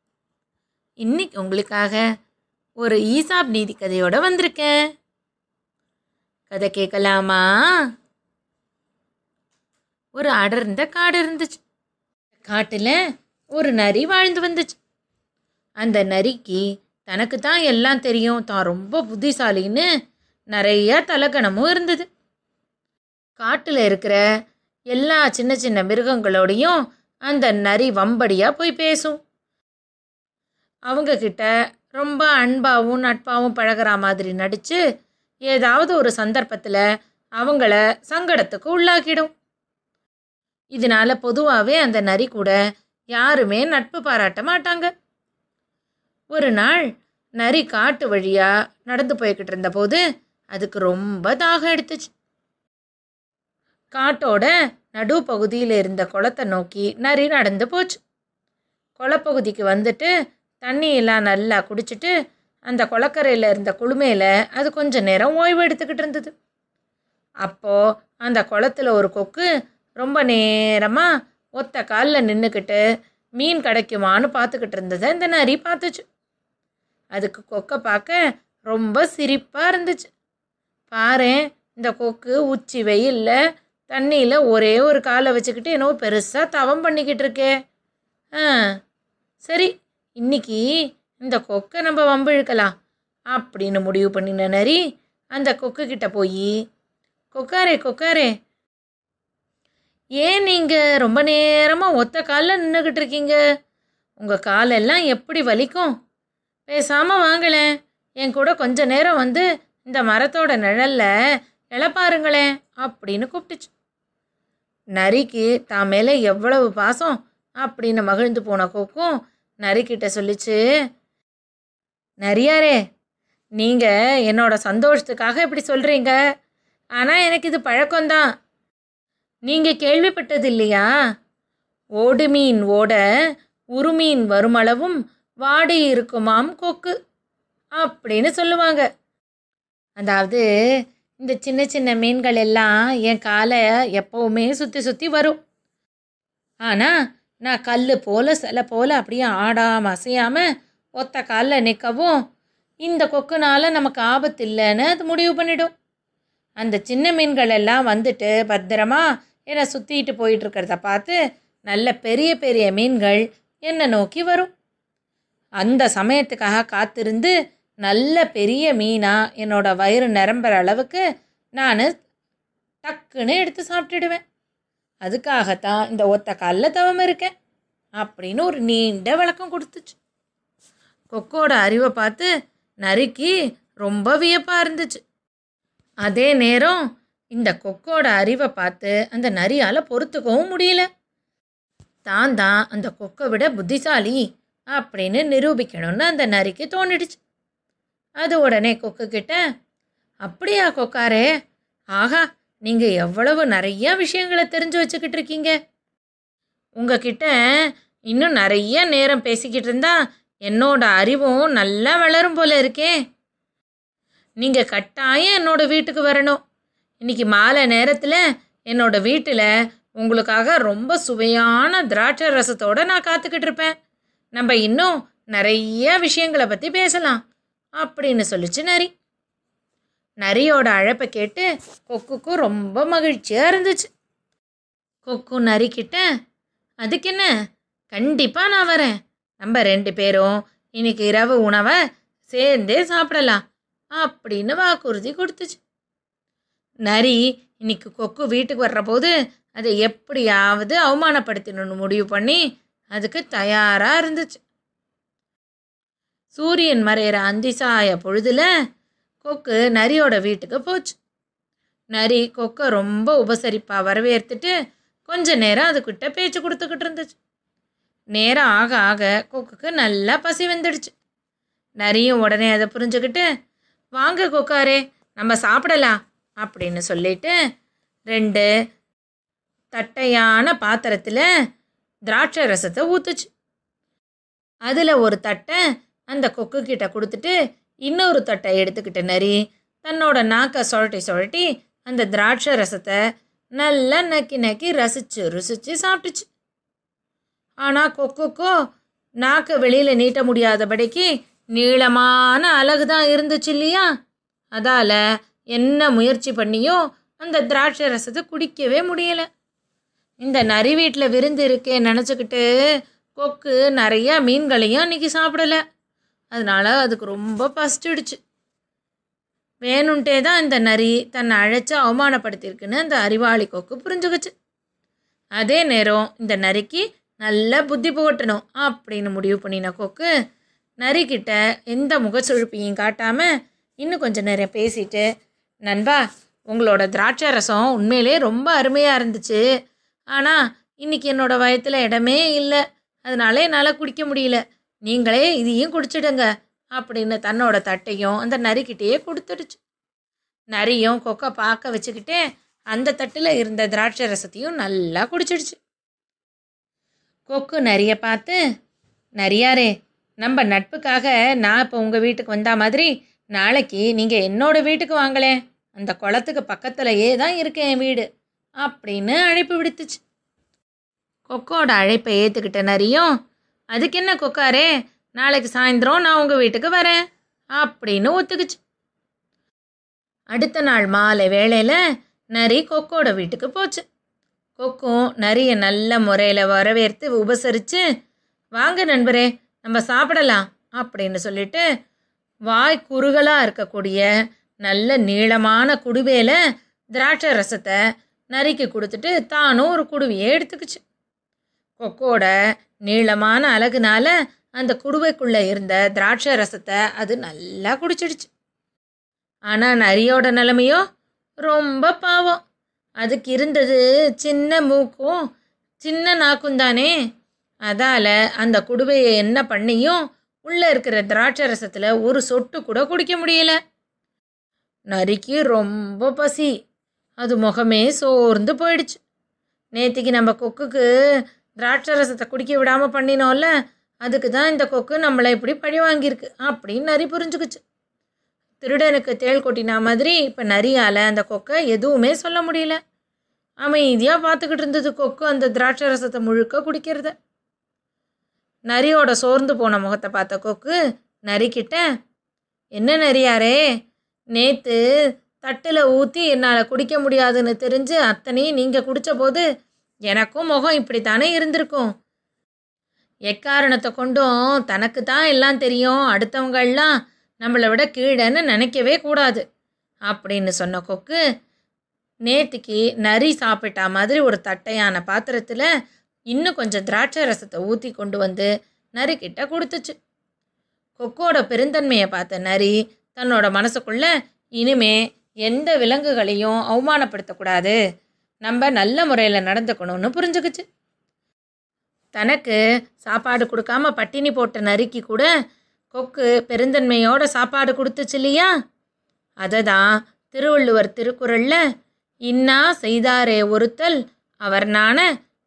இன்னைக்கு உங்களுக்காக ஒரு ஈசாப் நீதி கதையோட வந்திருக்கேன். கதை கேட்கலாமா? ஒரு அடர்ந்த காடு இருந்துச்சு. காட்டில் ஒரு நரி வாழ்ந்து வந்துச்சு. அந்த நரிக்கு தனக்கு தான் எல்லாம் தெரியும். தான் ரொம்ப புத்திசாலின்னு நிறைய தலகணமும் இருந்தது. காட்டில் இருக்கிற எல்லா சின்ன சின்ன மிருகங்களோடையும் அந்த நரி வம்படியாக போய் பேசும். அவங்கக்கிட்ட ரொம்ப அன்பாகவும் நட்பாகவும் பழகிற மாதிரி நடித்து ஏதாவது ஒரு சந்தர்ப்பத்தில் அவங்கள சங்கடத்துக்கு உள்ளாக்கிடும். இதனால பொதுவாகவே அந்த நரி கூட யாருமே நட்பு பாராட்ட மாட்டாங்க. ஒரு நாள் நரி காட்டு வழியாக நடந்து போய்கிட்டு இருந்தபோது அதுக்கு ரொம்ப தாகம் எடுத்துச்சு. காட்டோட நடுப்பகுதியில் இருந்த குளத்தை நோக்கி நரி நடந்து போச்சு. குளப்பகுதிக்கு வந்துட்டு தண்ணியெல்லாம் நல்லா குடிச்சிட்டு அந்த குளக்கரையில் இருந்த குளுமையில் அது கொஞ்சம் நேரம் ஓய்வு எடுத்துக்கிட்டு இருந்தது. அப்போது அந்த குளத்துல ஒரு கொக்கு ரொம்ப நேரமாக ஒத்த காலில் நின்றுக்கிட்டு மீன் கிடைக்குமான்னு பார்த்துக்கிட்டு இருந்ததை இந்த நரி பார்த்துச்சு. அதுக்கு கொக்கை பார்க்க ரொம்ப சிரிப்பாக இருந்துச்சு. பாரு இந்த கொக்கு உச்சி வெயிலில் தண்ணியில் ஒரே ஒரு காலை வச்சுக்கிட்டு என்னவோ பெருசாக தவம் பண்ணிக்கிட்டு இருக்கே. ஆ சரி இன்னைக்கு இந்த கொக்கை நம்ம வம்பிழுக்கலாம் அப்படின்னு முடிவு பண்ணின நரி அந்த கொக்கு கிட்ட போய் கொக்காரே கொக்காரே ஏன் நீங்கள் ரொம்ப நேரமாக ஒத்த காலில் நின்றுக்கிட்டு இருக்கீங்க? உங்கள் காலெல்லாம் எப்படி வலிக்கும்? பேசாமல் வாங்களேன். என் கூட கொஞ்ச நேரம் வந்து இந்த மரத்தோட நிழலில் இழப்பாருங்களேன் அப்படின்னு கூப்பிட்டுச்சு. நரிக்கு தான் மேலே எவ்வளவு பாசம்? அப்படின்னு மகிழ்ந்து போன கொக்கும் நரிக்கிட்ட சொல்லிச்சு நரியாரே நீங்கள் என்னோட சந்தோஷத்துக்காக இப்படி சொல்கிறீங்க ஆனால் எனக்கு இது பழக்கம்தான். நீங்கள் கேள்விப்பட்டது இல்லையா? ஓடு மீன் ஓட உருமீன் வருமளவும் வாடி இருக்குமாம் கொக்கு. அப்படின்னு சொல்லுவாங்க. அதாவது இந்த சின்ன சின்ன மீன்கள் எல்லாம் என் காலை எப்பவுமே சுற்றி சுற்றி வரும். ஆனால் நான் கல் போல் சில போல் அப்படியே ஆடாமல் அசையாமல் ஒத்த காலில் நிற்கவும் இந்த கொக்குனால் நமக்கு ஆபத்து இல்லைன்னு அது முடிவு பண்ணிடும். அந்த சின்ன மீன்கள் எல்லாம் வந்துட்டு பத்திரமா என்னை சுற்றிட்டு போயிட்டு இருக்கிறத பார்த்து நல்ல பெரிய பெரிய மீன்கள் என்னை நோக்கி வரும். அந்த சமயத்துக்காக காத்திருந்து நல்ல பெரிய மீனாக என்னோட வயிறு நிரம்புற அளவுக்கு நான் டக்குன்னு எடுத்து சாப்பிட்டுடுவேன். அதுக்காகத்தான் இந்த ஒத்த காலில் தவம் இருக்கேன் அப்படின்னு ஒரு நீண்ட விளக்கம் கொடுத்துச்சு. கொக்கோட அறிவை பார்த்து நறுக்கி ரொம்ப வியப்பாக இருந்துச்சு. அதே நேரம் இந்த கொக்கோட அறிவை பார்த்து அந்த நரியால் பொறுத்துக்கவும் முடியல. தான் தான் அந்த கொக்கை விட புத்திசாலி அப்படின்னு நிரூபிக்கணும்னு அந்த நரிக்கு தோணிடுச்சு. அது உடனே கொக்கு கிட்ட அப்படியா கொக்காரே ஆஹா நீங்கள் எவ்வளவு நிறைய விஷயங்களை தெரிஞ்சு வச்சுக்கிட்டு இருக்கீங்க. உங்ககிட்ட இன்னும் நிறைய நேரம் பேசிக்கிட்டு இருந்தா என்னோட அறிவும் நல்லா வளரும் போல இருக்கே. நீங்கள் கட்டாயம் என்னோட வீட்டுக்கு வரணும். இன்னைக்கு மாலை நேரத்தில் என்னோட வீட்டில் உங்களுக்காக ரொம்ப சுவையான திராட்சை ரசத்தோடு நான் காத்துக்கிட்டு இருப்பேன். நம்ம இன்னும் நிறைய விஷயங்களை பற்றி பேசலாம். அப்படின்னு சொல்லிச்சு நரி. நரியோட அழைப்பை கேட்டு கொக்குக்கும் ரொம்ப மகிழ்ச்சியாக இருந்துச்சு. கொக்கு நரிக்கிட்ட அதுக்கு என்ன கண்டிப்பாக நான் வரேன். நம்ம ரெண்டு பேரும் இன்னைக்கு இரவு உணவை சேர்ந்தே சாப்பிடலாம் அப்படின்னு வாக்குறுதி கொடுத்துச்சு. நரி இன்னைக்கு கொக்கு வீட்டுக்கு வர்ற போது அதை எப்படியாவது அவமானப்படுத்தணும்னு முடிவு பண்ணி அதுக்கு தயாராக இருந்துச்சு. சூரியன் மறையிற அந்திசாய பொழுதுல கொக்கு நரியோட வீட்டுக்கு போச்சு. நரி கொக்கை ரொம்ப உபசரிப்பாக வரவேற்றுட்டு கொஞ்ச நேரம் அதுக்கிட்ட பேச்சு கொடுத்துக்கிட்டு இருந்துச்சு. நேரம் ஆக ஆக கொக்குக்கு நல்லா பசி வந்துடுச்சு. நரியும் உடனே அதை புரிஞ்சுக்கிட்டு வாங்க கொக்காரே நம்ம சாப்பிடலாம் அப்படின்னு சொல்லிட்டு ரெண்டு தட்டையான பாத்திரத்தில் திராட்சை ரசத்தை ஊற்றுச்சு அதில் ஒரு தட்டை அந்த கொக்கு கிட்ட கொடுத்துட்டு இன்னொரு தட்டை எடுத்துக்கிட்ட நரி. தன்னோட நாக்கை சுழட்டி சுழட்டி அந்த திராட்சை ரசத்தை நல்லா நக்கி நக்கி ரசிச்சு ருசிச்சு சாப்பிட்டுச்சு. ஆனால் கொக்குக்கோ நாக்கை வெளியில் நீட்ட முடியாதபடிக்கு நீளமான அழகு தான் இருந்துச்சு இல்லையா? அதால் என்ன முயற்சி பண்ணியும் அந்த திராட்சை ரசத்தை குடிக்கவே முடியலை. இந்த நரி வீட்டில் விருந்து இருக்கே நினச்சிக்கிட்டு கொக்கு நிறையா மீன்களையும் அன்றைக்கி சாப்பிடலை. அதனால் அதுக்கு ரொம்ப பசிச்சிடுச்சு. வேணுன்ட்டே தான் இந்த நரி தன்னை அழைச்சி அவமானப்படுத்தியிருக்குன்னு அந்த அறிவாளி கொக்கு புரிஞ்சுக்கிச்சு. அதே நேரம் இந்த நரிக்கு நல்ல புத்தி புகட்டணும் அப்படின்னு முடிவு பண்ணின கொக்கு நரிக்கிட்ட எந்த முகச்சுழுப்பையும் காட்டாமல் இன்னும் கொஞ்சம் நேரம் பேசிட்டு நண்பா உங்களோட திராட்சை ரசம் உண்மையிலே ரொம்ப அருமையாக இருந்துச்சு. ஆனால் இன்னைக்கு என்னோடய வயத்தில் இடமே இல்லை. அதனால என்னால் குடிக்க முடியல. நீங்களே இதையும் குடிச்சிடுங்க அப்படின்னு தன்னோட தட்டையும் அந்த நரிக்கிட்டேயே கொடுத்துடுச்சு. நரியும் கொக்கை பார்க்க வச்சுக்கிட்டே அந்த தட்டில் இருந்த திராட்சை ரசத்தையும் நல்லா குடிச்சிடுச்சு. கொக்கு நரிய பார்த்து நரியாரே நம்ம நட்புக்காக நான் இப்போ உங்கள் வீட்டுக்கு வந்தா மாதிரி நாளைக்கு நீங்கள் என்னோட வீட்டுக்கு வாங்களே அந்த குளத்துக்கு பக்கத்துலையே தான் இருக்கேன் என் வீடு அப்படின்னு அழைப்பு விடுத்துச்சு. கொக்கோட அழைப்பை ஏற்றுக்கிட்ட நரியும் அதுக்கு என்ன கொக்காரே? நாளைக்கு சாயந்தரம் நான் உங்கள் வீட்டுக்கு வரேன். அப்படின்னு ஒத்துக்குச்சு. அடுத்த நாள் மாலை வேளையில் நரி கொக்கோட வீட்டுக்கு போச்சு. கொக்கும் நரியை நல்ல முறையில் வரவேற்று உபசரித்து வாங்க நண்பரே நம்ம சாப்பிடலாம் அப்படின்னு சொல்லிட்டு வாய் குறுகலாக இருக்கக்கூடிய நல்ல நீளமான குடுவையில் திராட்சை ரசத்தை நரிக்கு கொடுத்துட்டு தானும் ஒரு குடுவையை எடுத்துக்கிச்சு. கொக்கோட நீளமான அழகுனால அந்த குடுவைக்குள்ளே இருந்த திராட்சை ரசத்தை அது நல்லா குடிச்சிடுச்சு. ஆனால் நரியோட நிலைமையோ ரொம்ப பாவம். அதுக்கு இருந்தது சின்ன மூக்கும் சின்ன நாக்கும் தானே. அதால் அந்த குடுவையை என்ன பண்ணியும் உள்ளே இருக்கிற திராட்சை ரசத்தில் ஒரு சொட்டு கூட குடிக்க முடியல. நரிக்கு ரொம்ப பசி. அது முகமே சோர்ந்து போயிடுச்சு. நேத்திக்கு நம்ம கொக்குக்கு திராட்சை ரசத்தை குடிக்க விடாமல் பண்ணினோம்ல அதுக்கு தான் இந்த கொக்கு நம்மளை இப்படி பழி வாங்கியிருக்கு அப்படின்னு நரி புரிஞ்சுக்குச்சு. திருடனுக்கு தேள் கொட்டினா மாதிரி இப்போ நரியால் அந்த கொக்கை எதுவுமே சொல்ல முடியல. அமைதியாக பார்த்துக்கிட்டு இருந்தது கொக்கு அந்த திராட்சை ரசத்தை முழுக்க குடிக்கிறத. நரியோட சோர்ந்து போன முகத்தை பார்த்த கொக்கு நரிக்கிட்ட என்ன நரியாரே நேற்று தட்டில் ஊற்றி என்னால் குடிக்க முடியாதுன்னு தெரிஞ்சு அத்தனையும் நீங்கள் குடித்த போது எனக்கும் முகம் இப்படித்தானே இருந்திருக்கும். எக்காரணத்தை கொண்டும் தனக்கு தான் எல்லாம் தெரியும். அடுத்தவங்கெல்லாம் நம்மளை விட கீழேன்னு நினைக்கவே கூடாது. அப்படின்னு சொன்ன கொக்கு நேத்திக்கு நரி சாப்பிட்டா மாதிரி ஒரு தட்டையான பாத்திரத்தில் இன்னும் கொஞ்சம் திராட்சை ரசத்தை ஊற்றி கொண்டு வந்து நரிக்கிட்ட கொடுத்துச்சு. கொக்கோட பெருந்தன்மையை பார்த்த நரி தன்னோட மனசுக்குள்ள இனிமே எந்த விலங்குகளையும் அவமானப்படுத்தக்கூடாது. நம்ம நல்ல முறையில் நடந்துக்கணும்னு புரிஞ்சுக்குச்சு. தனக்கு சாப்பாடு கொடுக்காம பட்டினி போட்ட நறுக்கி கூட கொக்கு பெருந்தன்மையோட சாப்பாடு கொடுத்துச்சு இல்லையா? அதை தான் திருவள்ளுவர் திருக்குறளில் இன்னா செய்தாரே ஒருத்தல் அவர் நான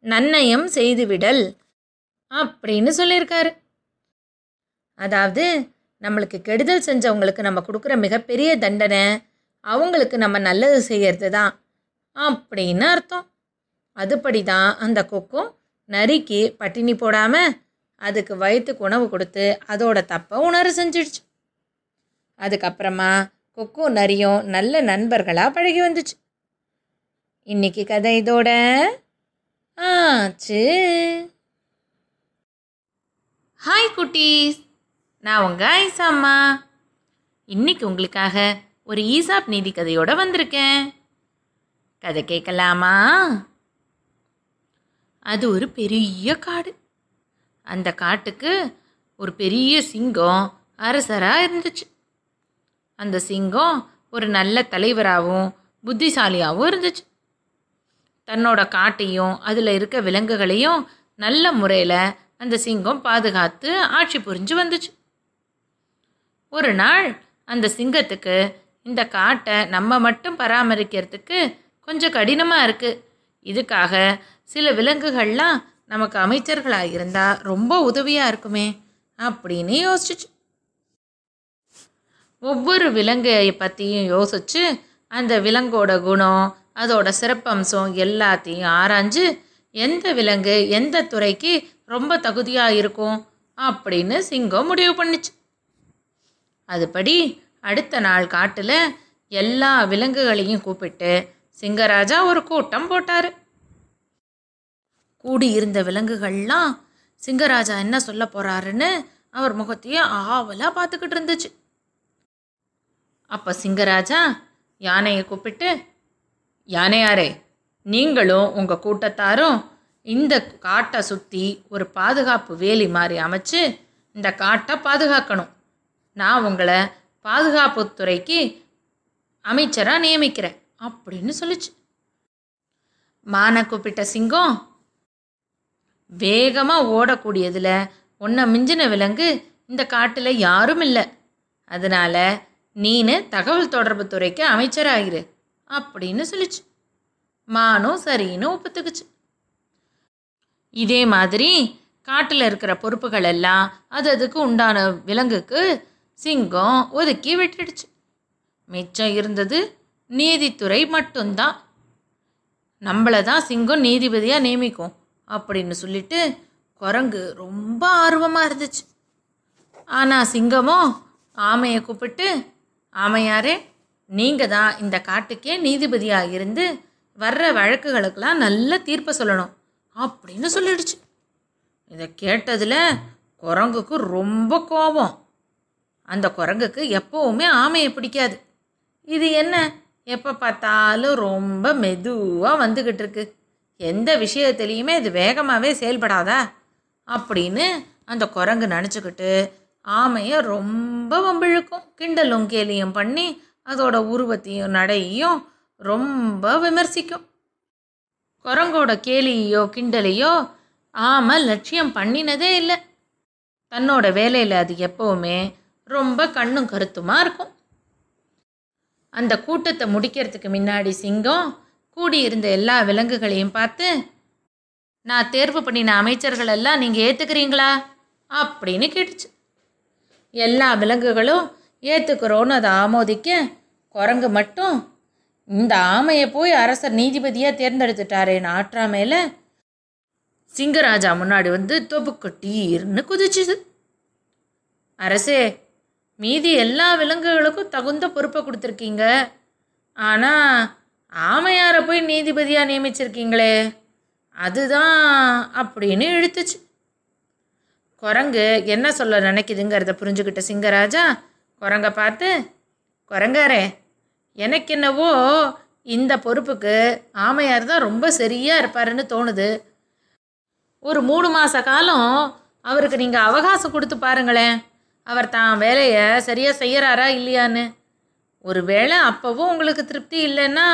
நன்னயம் செய்துவிடல் அப்படின்னு சொல்லியிருக்காரு. அதாவது நம்மளுக்கு கெடுதல் செஞ்சவங்களுக்கு நம்ம கொடுக்குற மிகப்பெரிய தண்டனை அவங்களுக்கு நம்ம நல்லது செய்கிறது தான் அப்படின்னு அர்த்தம். அதுபடி தான் அந்த கொக்கும் நரிக்கு பட்டினி போடாமல் அதுக்கு வயிற்றுக்கு உணவு கொடுத்து அதோட தப்பை உணர செஞ்சிடுச்சு. அதுக்கப்புறமா கொக்கும் நரியும் நல்ல நண்பர்களாக பழகி வந்துச்சு. இன்னைக்கு கதை இதோட ஆச்சு. ஹாய் குட்டீஸ். நான் உங்கள் ஐசா அம்மா இன்னைக்கு உங்களுக்காக ஒரு ஈசாப் நீதி கதையோட வந்திருக்கேன். கதை கேட்கலாமா? அது ஒரு பெரிய காடு. அந்த காட்டுக்கு ஒரு பெரிய சிங்கம் அரசராக இருந்துச்சு. அந்த சிங்கம் ஒரு நல்ல தலைவராகவும் புத்திசாலியாகவும் இருந்துச்சு. தன்னோட காட்டையும் அதில் இருக்க விலங்குகளையும் நல்ல முறையில் அந்த சிங்கம் பாதுகாத்து ஆட்சி புரிஞ்சு வந்துச்சு. ஒரு நாள் அந்த சிங்கத்துக்கு இந்த காட்டை நம்ம மட்டும் பராமரிக்கிறதுக்கு கொஞ்சம் கடினமாக இருக்குது இதுக்காக சில விலங்குகள்லாம் நமக்கு அமைச்சர்களாக இருந்தால் ரொம்ப உதவியாக இருக்குமே அப்படின்னு யோசிச்சு ஒவ்வொரு விலங்கை பற்றியும் யோசிச்சு அந்த விலங்கோட குணம் அதோட சிறப்பம்சம் எல்லாத்தையும் ஆராய்ஞ்சு எந்த விலங்கு எந்த துறைக்கு ரொம்ப தகுதியாக இருக்கும் அப்படின்னு சிங்கம் முடிவு பண்ணுச்சு. அதுபடி அடுத்த நாள் காட்டில் எல்லா விலங்குகளையும் கூப்பிட்டு சிங்கராஜா ஒரு கூட்டம் போட்டார். கூடியிருந்த விலங்குகள்லாம் சிங்கராஜா என்ன சொல்ல போறாருன்னு அவர் முகத்தையே ஆவலாக பார்த்துக்கிட்டு இருந்துச்சு. அப்போ சிங்கராஜா யானையை கூப்பிட்டு யானையாரே நீங்களும் உங்கள் கூட்டத்தாரும் இந்த காட்டை சுற்றி ஒரு பாதுகாப்பு வேலி மாதிரி அமைச்சு இந்த காட்டை பாதுகாக்கணும். நான் உங்களை பாதுகாப்புத்துறைக்கு அமைச்சராக நியமிக்கிறேன். அப்படின்னு சொல்லிச்சு. மானை கூப்பிட்ட சிங்கம் வேகமாக ஓடக்கூடியதில் உன்னை மிஞ்சின விலங்கு இந்த காட்டில் யாரும் இல்லை. அதனால் நீனு தகவல் தொடர்பு துறைக்கு அமைச்சராகிரு அப்படின்னு சொல்லிச்சு. மானும் சரின்னு ஒப்புத்துக்குச்சு. இதே மாதிரி காட்டில் இருக்கிற பொறுப்புகள் எல்லாம் அது அதுக்கு உண்டான விலங்குக்கு சிங்கம் ஒதுக்கி விட்டுடுச்சு. மிச்சம் இருந்தது நீதித்துறை மட்டும்தான். நம்மளை தான் சிங்கம் நீதிபதியாக நியமிக்கும் அப்படின்னு சொல்லிட்டு குரங்கு ரொம்ப ஆர்வமாக இருந்துச்சு. ஆனால் சிங்கமோ ஆமையை கூப்பிட்டு ஆமையாரே நீங்கள் தான் இந்த காட்டுக்கே நீதிபதியாக இருந்து வர்ற வழக்குகளுக்கெல்லாம் நல்ல தீர்ப்பை சொல்லணும் அப்படின்னு சொல்லிடுச்சு. இதை கேட்டதில் குரங்குக்கு ரொம்ப கோபம். அந்த குரங்குக்கு எப்போவுமே ஆமையை பிடிக்காது. இது என்ன? எப்போ பார்த்தாலும் ரொம்ப மெதுவாக வந்துக்கிட்டு இருக்கு எந்த விஷயத்துலேயுமே இது வேகமாகவே செயல்படாதா? அப்படின்னு அந்த குரங்கு நினச்சிக்கிட்டு ஆமையை ரொம்ப வம்பிழுக்கும் கிண்டலும் கேலியும் பண்ணி அதோட உருவத்தையும் நடையும் ரொம்ப விமர்சிக்கும். குரங்கோட கேலியோ கிண்டலையோ ஆமை லட்சியம் பண்ணினதே இல்லை. தன்னோட வேலையில் அது எப்போவுமே ரொம்ப கண்ணும் கருத்துமாக இருக்கும். அந்த கூட்டத்தை முடிக்கிறதுக்கு முன்னாடி சிங்கம் கூடியிருந்த எல்லா விலங்குகளையும் பார்த்து நான் தேர்வு பண்ணின அமைச்சர்கள் எல்லாம் நீங்கள் ஏற்றுக்கிறீங்களா அப்படின்னு கேட்டுச்சு. எல்லா விலங்குகளும் ஏற்றுக்கிறோன்னு அதை ஆமோதிக்க குரங்கு மட்டும் இந்த ஆமையை போய் அரசர் நீதிபதியாக தேர்ந்தெடுத்துட்டாரேன்னு ஆற்றாமையில் சிங்கராஜா முன்னாடி வந்து தொபுக்கட்டீர்னு குதிச்சுது. அரசே மீதி எல்லா விலங்குகளுக்கும் தகுந்த பொறுப்பை கொடுத்துருக்கீங்க. ஆனால் ஆமையாரை போய் நீதிபதியாக நியமிச்சிருக்கீங்களே. அதுதான் அப்படின்னு இழுத்துச்சு. குரங்கு என்ன சொல்ல நினைக்குதுங்கிறத புரிஞ்சுக்கிட்ட சிங்கராஜா குரங்கை பார்த்து குரங்காரே எனக்கு என்னவோ இந்த பொறுப்புக்கு ஆமையார் தான் ரொம்ப சரியாக இருப்பாருன்னு தோணுது. ஒரு மூணு மாத காலம் அவருக்கு நீங்கள் அவகாசம் கொடுத்து பாருங்களேன். அவர் தான் வேலையை சரியாக செய்கிறாரா இல்லையான்னு. ஒருவேளை அப்போவும் உங்களுக்கு திருப்தி இல்லைன்னா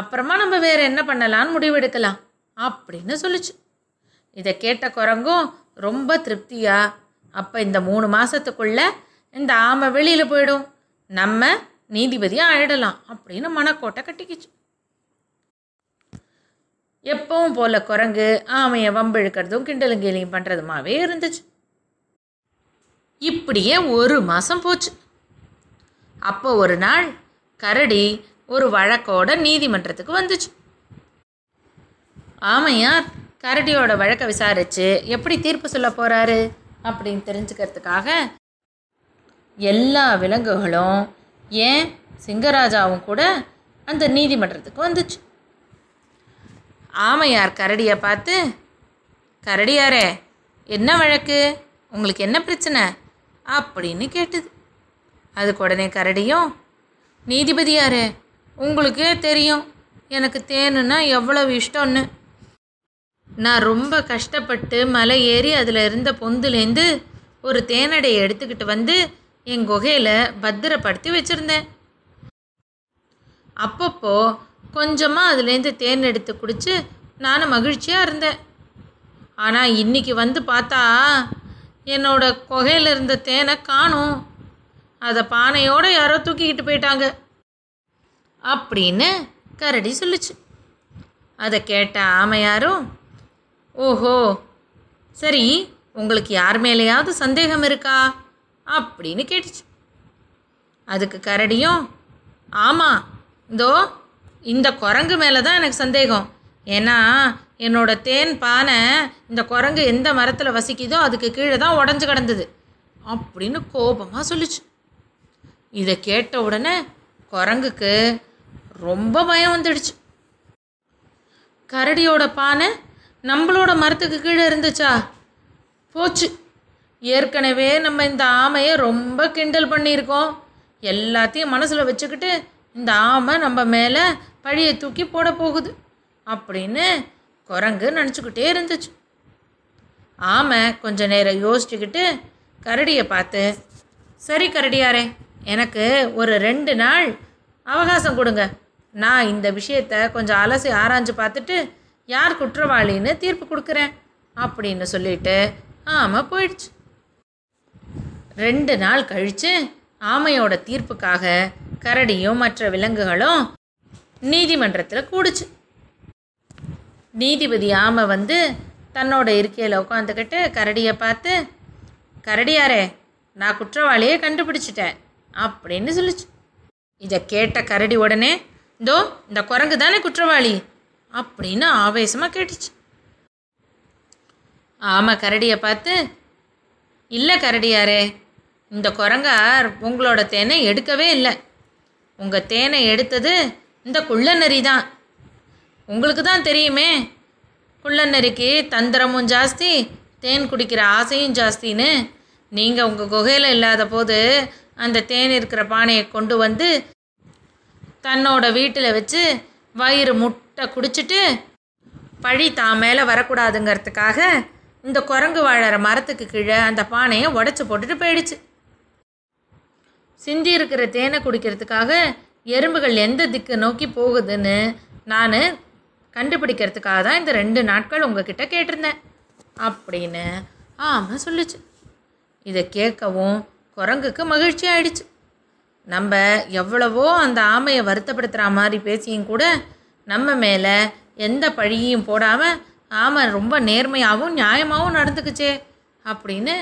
அப்புறமா நம்ம வேறு என்ன பண்ணலான்னு முடிவெடுக்கலாம் அப்படின்னு சொல்லுச்சு. இதை கேட்ட குரங்கும் ரொம்ப திருப்தியா அப்போ இந்த மூணு மாதத்துக்குள்ள இந்த ஆமை வெளியில் போயிடும். நம்ம நீதிபதியாக ஆயிடலாம் அப்படின்னு மனக்கோட்டை கட்டிக்கிச்சு. எப்பவும் போல குரங்கு ஆமையை வம்பிழுக்கிறதும் கிண்டலும் கேலியும் பண்ணுறதுமாவே இருந்துச்சு. இப்படியே ஒரு மாதம் போச்சு. அப்போ ஒரு நாள் கரடி ஒரு வழக்கோட நீதிமன்றத்துக்கு வந்துச்சு. ஆமையார் கரடியோட வழக்கை விசாரித்து எப்படி தீர்ப்பு சொல்ல போகிறாரு அப்படின்னு தெரிஞ்சுக்கிறதுக்காக எல்லா விலங்குகளும் ஏன் சிங்கராஜாவும் கூட அந்த நீதிமன்றத்துக்கு வந்துச்சு. ஆமையார் கரடியை பார்த்து கரடியாரே என்ன வழக்கு? உங்களுக்கு என்ன பிரச்சனை? அப்படின்னு கேட்டுது. அதுக்கு உடனே கரடியும் நீதிபதியாரே உங்களுக்கே தெரியும். எனக்கு தேனுன்னா எவ்வளவு இஷ்டம்னு. நான் ரொம்ப கஷ்டப்பட்டு மலை ஏறி அதில் இருந்த பொந்துலேருந்து ஒரு தேனடையை எடுத்துக்கிட்டு வந்து என் குகையில் பத்திரப்படுத்தி வச்சுருந்தேன். அப்பப்போ கொஞ்சமாக அதுலேருந்து தேன் எடுத்து குடித்து நானும் மகிழ்ச்சியாக இருந்தேன். ஆனால் இன்றைக்கி வந்து பார்த்தா என்னோட குகையில் இருந்த தேனை காணும். அதை பானையோடு யாரோ தூக்கிக்கிட்டு போயிட்டாங்க. அப்படின்னு கரடி சொல்லுச்சு. அதை கேட்ட ஆமையாரும் ஓஹோ சரி உங்களுக்கு யார் மேலேயாவது சந்தேகம் இருக்கா? அப்படின்னு கேட்டுச்சு. அதுக்கு கரடியும் ஆமாம் இதோ இந்த குரங்கு மேலே தான் எனக்கு சந்தேகம். ஏன்னா என்னோட தேன் பானை இந்த குரங்கு எந்த மரத்தில் வசிக்குதோ அதுக்கு கீழே தான் உடஞ்சி கிடந்தது அப்படின்னு கோபமாக சொல்லுச்சு. இதை கேட்ட உடனே குரங்குக்கு ரொம்ப பயம் வந்துடுச்சு. கரடியோட பானை நம்மளோட மரத்துக்கு கீழே இருந்துச்சா? போச்சு. ஏற்கனவே நம்ம இந்த ஆமையை ரொம்ப கிண்டல் பண்ணியிருக்கோம். எல்லாத்தையும் மனசில் வச்சுக்கிட்டு இந்த ஆமை நம்ம மேலே பழியை தூக்கி போட போகுது அப்படின்னு குரங்கு நினச்சிக்கிட்டே இருந்துச்சு. ஆமை கொஞ்ச நேரம் யோசிச்சுக்கிட்டு கரடியை பார்த்து சரி கரடியாரே எனக்கு ஒரு ரெண்டு நாள் அவகாசம் கொடுங்க. நான் இந்த விஷயத்த கொஞ்சம் அலசி ஆராய்ஞ்சு பார்த்துட்டு யார் குற்றவாளின்னு தீர்ப்பு கொடுக்குறேன் அப்படின்னு சொல்லிட்டு ஆமை போயிடுச்சு. ரெண்டு நாள் கழித்து ஆமையோட தீர்ப்புக்காக கரடியும் மற்ற விலங்குகளும் நீதிமன்றத்தில் கூடுச்சு. நீதிபதி ஆமை வந்து தன்னோட இருக்கையில் உட்காந்துக்கிட்டு கரடியை பார்த்து கரடியாரே நான் குற்றவாளியை கண்டுபிடிச்சிட்டேன் அப்படின்னு சொல்லுச்சு. இதை கேட்ட கரடி உடனே இதோ இந்த குரங்கு தானே குற்றவாளி? அப்படின்னு ஆவேசமாக கேட்டுச்சு. ஆமாம் கரடியை பார்த்து இல்லை கரடியாரே இந்த குரங்கார் உங்களோட தேனை எடுக்கவே இல்லை. உங்கள் தேனை எடுத்தது இந்த குள்ள நரி தான். உங்களுக்கு தான் தெரியுமே. குள்ளநரிக்கு தந்திரமும் ஜாஸ்தி தேன் குடிக்கிற ஆசையும் ஜாஸ்தின்னு. நீங்கள் உங்கள் குகையில் இல்லாத போது அந்த தேன் இருக்கிற பானையை கொண்டு வந்து தன்னோட வீட்டில் வச்சு வயிறு முட்டை குடிச்சிட்டு பழி தான் மேலே வரக்கூடாதுங்கிறதுக்காக இந்த குரங்கு வாழற மரத்துக்கு கீழே அந்த பானையை உடச்சி போட்டுட்டு போயிடுச்சு. சிந்தி இருக்கிற தேனை குடிக்கிறதுக்காக எறும்புகள் எந்த திக்கு நோக்கி போகுதுன்னு நான் கண்டுபிடிக்கிறதுக்காக தான் இந்த ரெண்டு நாட்கள் உங்ககிட்ட கேட்டிருந்தேன். அப்படின்னு ஆமாம் சொல்லுச்சு. இதை கேட்கவும் குரங்குக்கு மகிழ்ச்சி ஆயிடுச்சு. நம்ம எவ்வளவோ அந்த ஆமையை வருத்தப்படுத்துகிற மாதிரி பேசியும் கூட நம்ம மேலே எந்த பழியும் போடாமல் ஆமை ரொம்ப நேர்மையாகவும் நியாயமாகவும் நடந்துக்குச்சே அப்படின்னு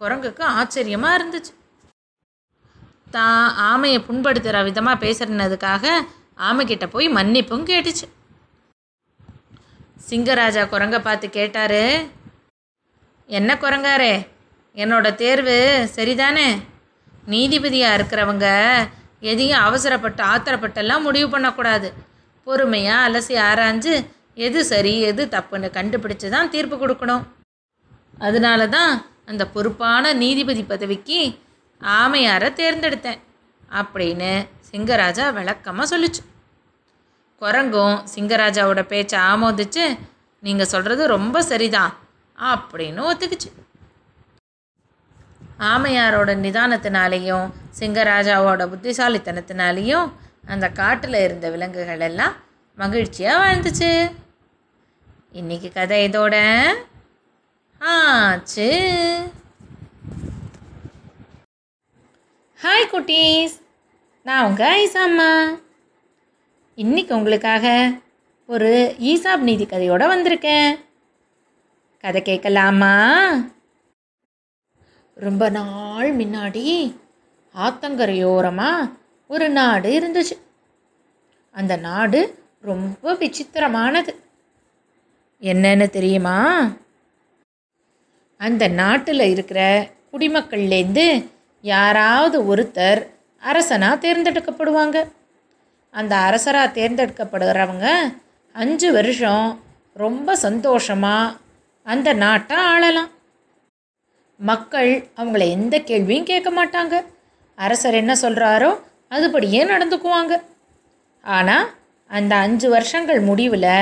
குரங்குக்கு ஆச்சரியமாக இருந்துச்சு. தான் ஆமையை புண்படுத்துகிற விதமாக பேசுறதுக்காக ஆமைக்கிட்ட போய் மன்னிப்பும் கேட்டுச்சு. சிங்கராஜா குரங்கை பார்த்து கேட்டாரு. என்ன குரங்காரே என்னோட தேர்வு சரிதானே? நீதிபதியாக இருக்கிறவங்க எதையும் அவசரப்பட்டு ஆத்திரப்பட்டெல்லாம் முடிவு பண்ணக்கூடாது. பொறுமையாக அலசி ஆராய்ஞ்சு எது சரி எது தப்புன்னு கண்டுபிடிச்சு தான் தீர்ப்பு கொடுக்கணும். அதனால தான் அந்த பொறுப்பான நீதிபதி பதவிக்கு ஆமையாரை தேர்ந்தெடுத்தேன் அப்படின்னு சிங்கராஜா விளக்கமாக சொல்லிச்சு. குரங்கும் சிங்கராஜாவோட பேச்சை ஆமோதிச்சு நீங்கள் சொல்கிறது ரொம்ப சரிதான் அப்படின்னு ஒத்துக்குச்சு. ஆமையாரோட நிதானத்தினாலேயும் சிங்கராஜாவோட புத்திசாலித்தனத்தினாலேயும் அந்த காட்டில் இருந்த விலங்குகள் எல்லாம் மகிழ்ச்சியாக வாழ்ந்துச்சு. இன்னைக்கு கதை இதோட ஆச்சு. ஹாய் குட்டீஸ். நான் உங்கள் ஐசாம்மா. இன்னைக்கு உங்களுக்காக ஒரு ஈசாப் நீதி கதையோட வந்திருக்கேன். கதை கேட்கலாமா? ரொம்ப நாள் முன்னாடி ஆத்தங்கரையோரமாக ஒரு நாடு இருந்துச்சு. அந்த நாடு ரொம்ப விசித்திரமானது. என்னன்னு தெரியுமா? அந்த நாட்டில் இருக்கிற குடிமக்கள்லேருந்து யாராவது ஒருத்தர் அரசனாக தேர்ந்தெடுக்கப்படுவாங்க. அந்த அரசராக தேர்ந்தெடுக்கப்படுகிறவங்க அஞ்சு வருஷம் ரொம்ப சந்தோஷமாக அந்த நாட்டை ஆளலாம். மக்கள் அவங்கள எந்த கேள்வியும் கேட்க மாட்டாங்க. அரசர் என்ன சொல்கிறாரோ அதுபடியே நடந்துக்குவாங்க. ஆனால் அந்த அஞ்சு வருஷங்கள் முடிவில்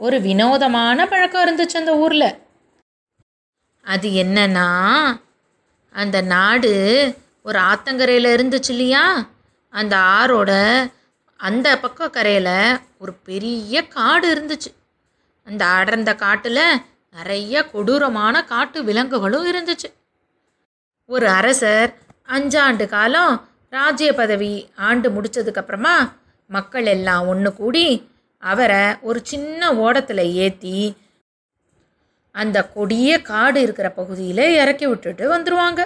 ஒரு வினோதமான பழக்கம் இருந்துச்சு அந்த ஊரில். அது என்னன்னா அந்த நாடு ஒரு ஆத்தங்கரையில் இருந்துச்சு இல்லையா? அந்த ஆறோட அந்த பக்க கரையில் ஒரு பெரிய காடு இருந்துச்சு. அந்த அடர்ந்த காட்டில் நிறைய கொடூரமான காட்டு விலங்குகளும் இருந்துச்சு. ஒரு அரசர் அஞ்சாண்டு காலம் ராஜ்ய பதவி ஆண்டு முடிச்சதுக்கப்புறமா மக்கள் எல்லாம் ஒன்று கூடி அவரை ஒரு சின்ன ஓடத்தில் ஏற்றி அந்த கொடிய காடு இருக்கிற பகுதியில் இறக்கி விட்டுட்டு வந்துடுவாங்க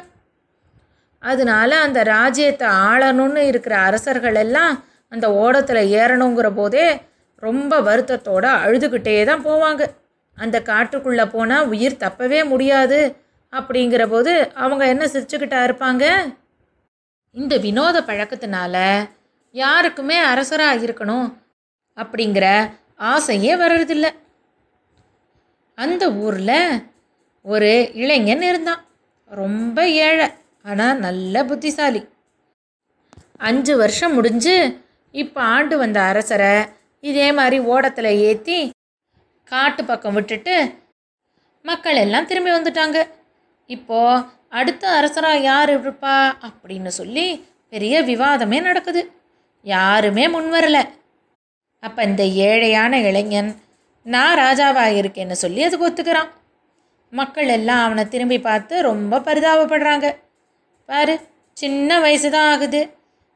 அதனால அந்த ராஜ்யத்தை ஆளணும்னு இருக்கிற அரசர்கள் எல்லாம் அந்த ஓடத்தில் ஏறணுங்கிற போதே ரொம்ப வருத்தத்தோட அழுதுகிட்டே தான் போவாங்க. அந்த காட்டுக்குள்ளே போனால் உயிர் தப்பவே முடியாது அப்படிங்கிற போது அவங்க என்ன சிரிச்சுக்கிட்டா இருப்பாங்க? இந்த வினோத பழக்கத்தினால யாருக்குமே அரசராக இருக்கணும் அப்படிங்கிற ஆசையே வர்றதில்ல. அந்த ஊரில் ஒரு இளைஞன் இருந்தான். ரொம்ப ஏழை ஆனால் நல்ல புத்திசாலி. அஞ்சு வருஷம் முடிஞ்சு இப்போ ஆண்டு வந்த அரசரை இதே மாதிரி ஓடத்தில் ஏற்றி காட்டு பக்கம் விட்டுட்டு மக்கள் எல்லாம் திரும்பி வந்துட்டாங்க. இப்போது அடுத்த அரசராக யார் இருப்பா அப்படின்னு சொல்லி பெரிய விவாதமே நடக்குது. யாருமே முன் வரலை. அப்போ இந்த ஏழையான இளைஞன் நான் ராஜாவாக இருக்கேன்னு சொல்லி அதுக்கு ஒத்துக்கிறான். மக்கள் எல்லாம் அவனை திரும்பி பார்த்து ரொம்ப பரிதாபப்படுறாங்க. பாரு சின்ன வயசு தான் ஆகுது.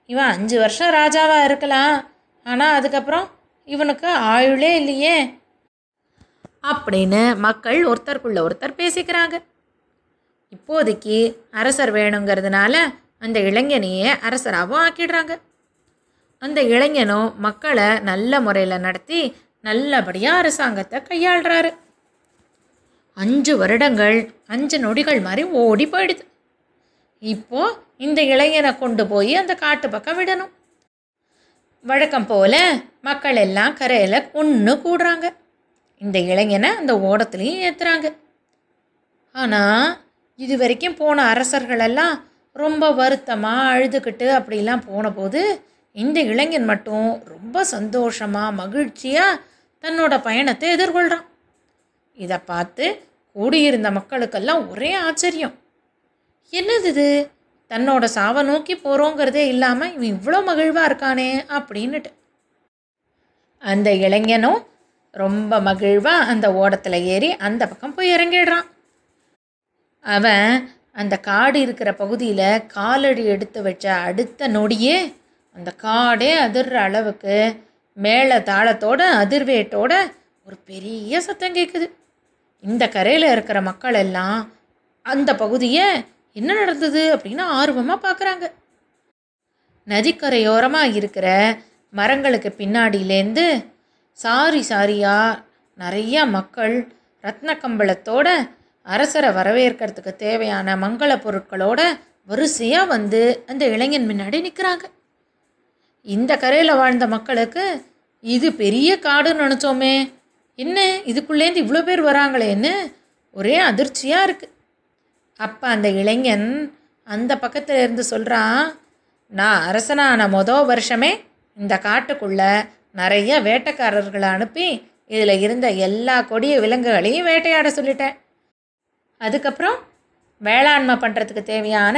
இவன் அஞ்சு வருஷம் ராஜாவாக இருக்கலாம். ஆனால் அதுக்கப்புறம் இவனுக்கு ஆயுளே இல்லையே. அப்படின்னு மக்கள் ஒருத்தருக்குள்ள ஒருத்தர் பேசிக்கிறாங்க. இப்போதைக்கு அரசர் வேணுங்கிறதுனால அந்த இளைஞனையே அரசராகவும் ஆக்கிடுறாங்க. அந்த இளைஞனும் மக்களை நல்ல முறையில் நடத்தி நல்லபடியாக அரசாங்கத்தை கையாளுறாரு. அஞ்சு வருடங்கள் அஞ்சு நொடிகள் மாதிரி ஓடி போயிடுது. இப்போது இந்த இளைஞனை கொண்டு போய் அந்த காட்டு பக்கம் விடணும். வழக்கம் போல மக்கள் எல்லாம் கரையில் ஒன்று கூடுறாங்க. இந்த இளைஞனை அந்த ஓடத்துலேயும் ஏற்றுறாங்க ஆனால் இது வரைக்கும் போன அரசர்களெல்லாம் ரொம்ப வருத்தமாக அழுதுகிட்டு அப்படிலாம் போன போது இந்த இளைஞன் மட்டும் ரொம்ப சந்தோஷமாக மகிழ்ச்சியாக தன்னோட பயணத்தை எதிர்கொள்கிறான் இதை பார்த்து கூடியிருந்த மக்களுக்கெல்லாம் ஒரே ஆச்சரியம். என்னது இது? தன்னோட சாவை நோக்கி போகிறோங்கிறதே இல்லாமல் இவன் இவ்வளோ மகிழ்வாக இருக்கானே அப்படின்னுட்டு. அந்த இளைஞனும் ரொம்ப மகிழ்வாக அந்த ஓடத்தில் ஏறி அந்த பக்கம் போய் இறங்கிடுறான். அவன் அந்த காடு இருக்கிற பகுதியில் காலடி எடுத்து வச்ச அடுத்த நொடியே அந்த காடே அதிர்ற அளவுக்கு மேலே தாளத்தோட அதிர்வேட்டோட ஒரு பெரிய சத்தம் கேட்குது இந்த கரையில் இருக்கிற மக்கள் எல்லாம் அந்த பகுதியை என்ன நடந்தது அப்படின்னு ஆர்வமாக பார்க்குறாங்க நதிக்கரையோரமாக இருக்கிற மரங்களுக்கு பின்னாடியிலேருந்து சாரி சாரியாக நிறையா மக்கள் ரத்ன கம்பளத்தோட அரசரை வரவேற்கிறதுக்கு தேவையான மங்கள பொருட்களோட வரிசையாக வந்து அந்த இளைஞன் முன்னாடி நிற்கிறாங்க இந்த கரையில் வாழ்ந்த மக்களுக்கு இது பெரிய காடுன்னு நினச்சோமே. என்ன? இதுக்குள்ளேருந்து இவ்வளோ பேர் வராங்களேன்னு ஒரே அதிர்ச்சியாக இருக்குது அப்போ அந்த இளைஞன் அந்த பக்கத்தில் இருந்து சொல்கிறான் நான் அரசனான மொதல் வருஷமே இந்த காட்டுக்குள்ளே நிறைய வேட்டைக்காரர்களை அனுப்பி இதில் இருந்த எல்லா கொடிய விலங்குகளையும் வேட்டையாட சொல்லிட்டேன். அதுக்கப்புறம் வேளாண்மை பண்ணுறதுக்கு தேவையான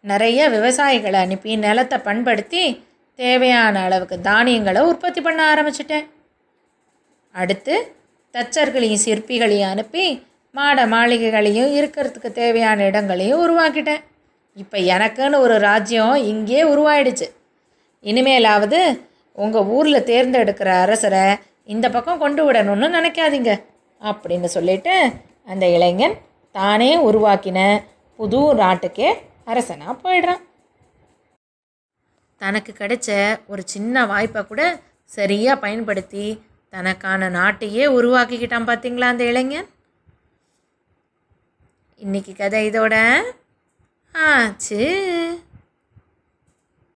நிறைய விவசாயிகளை அனுப்பி நிலத்தை பண்படுத்தி தேவையான அளவுக்கு தானியங்களை உற்பத்தி பண்ண ஆரம்பிச்சிட்டேன். அடுத்து தச்சர்களையும் சிற்பிகளையும் அனுப்பி மாட மாளிகைகளையும் இருக்கிறதுக்கு தேவையான இடங்களையும் உருவாக்கிட்டேன். இப்போ எனக்குன்னு ஒரு ராஜ்யம் இங்கே உருவாயிடுச்சு. இனிமேலாவது உங்கள் ஊரில் தேர்ந்தெடுக்கிற அரசரை இந்த பக்கம் கொண்டு விடணும்னு நினைக்காதீங்க அப்படின்னு சொல்லிட்டு அந்த இளைஞன் தானே உருவாக்கின புது நாட்டுக்கே அரசனாக போயிடுறான். தனக்கு கிடைச்ச ஒரு சின்ன வாய்ப்பை கூட சரியாக பயன்படுத்தி தனக்கான நாட்டையே உருவாக்கிக்கிட்டான் பார்த்தீங்களா அந்த இளைஞன்? இன்னைக்கு கதை இதோட ஆச்சு.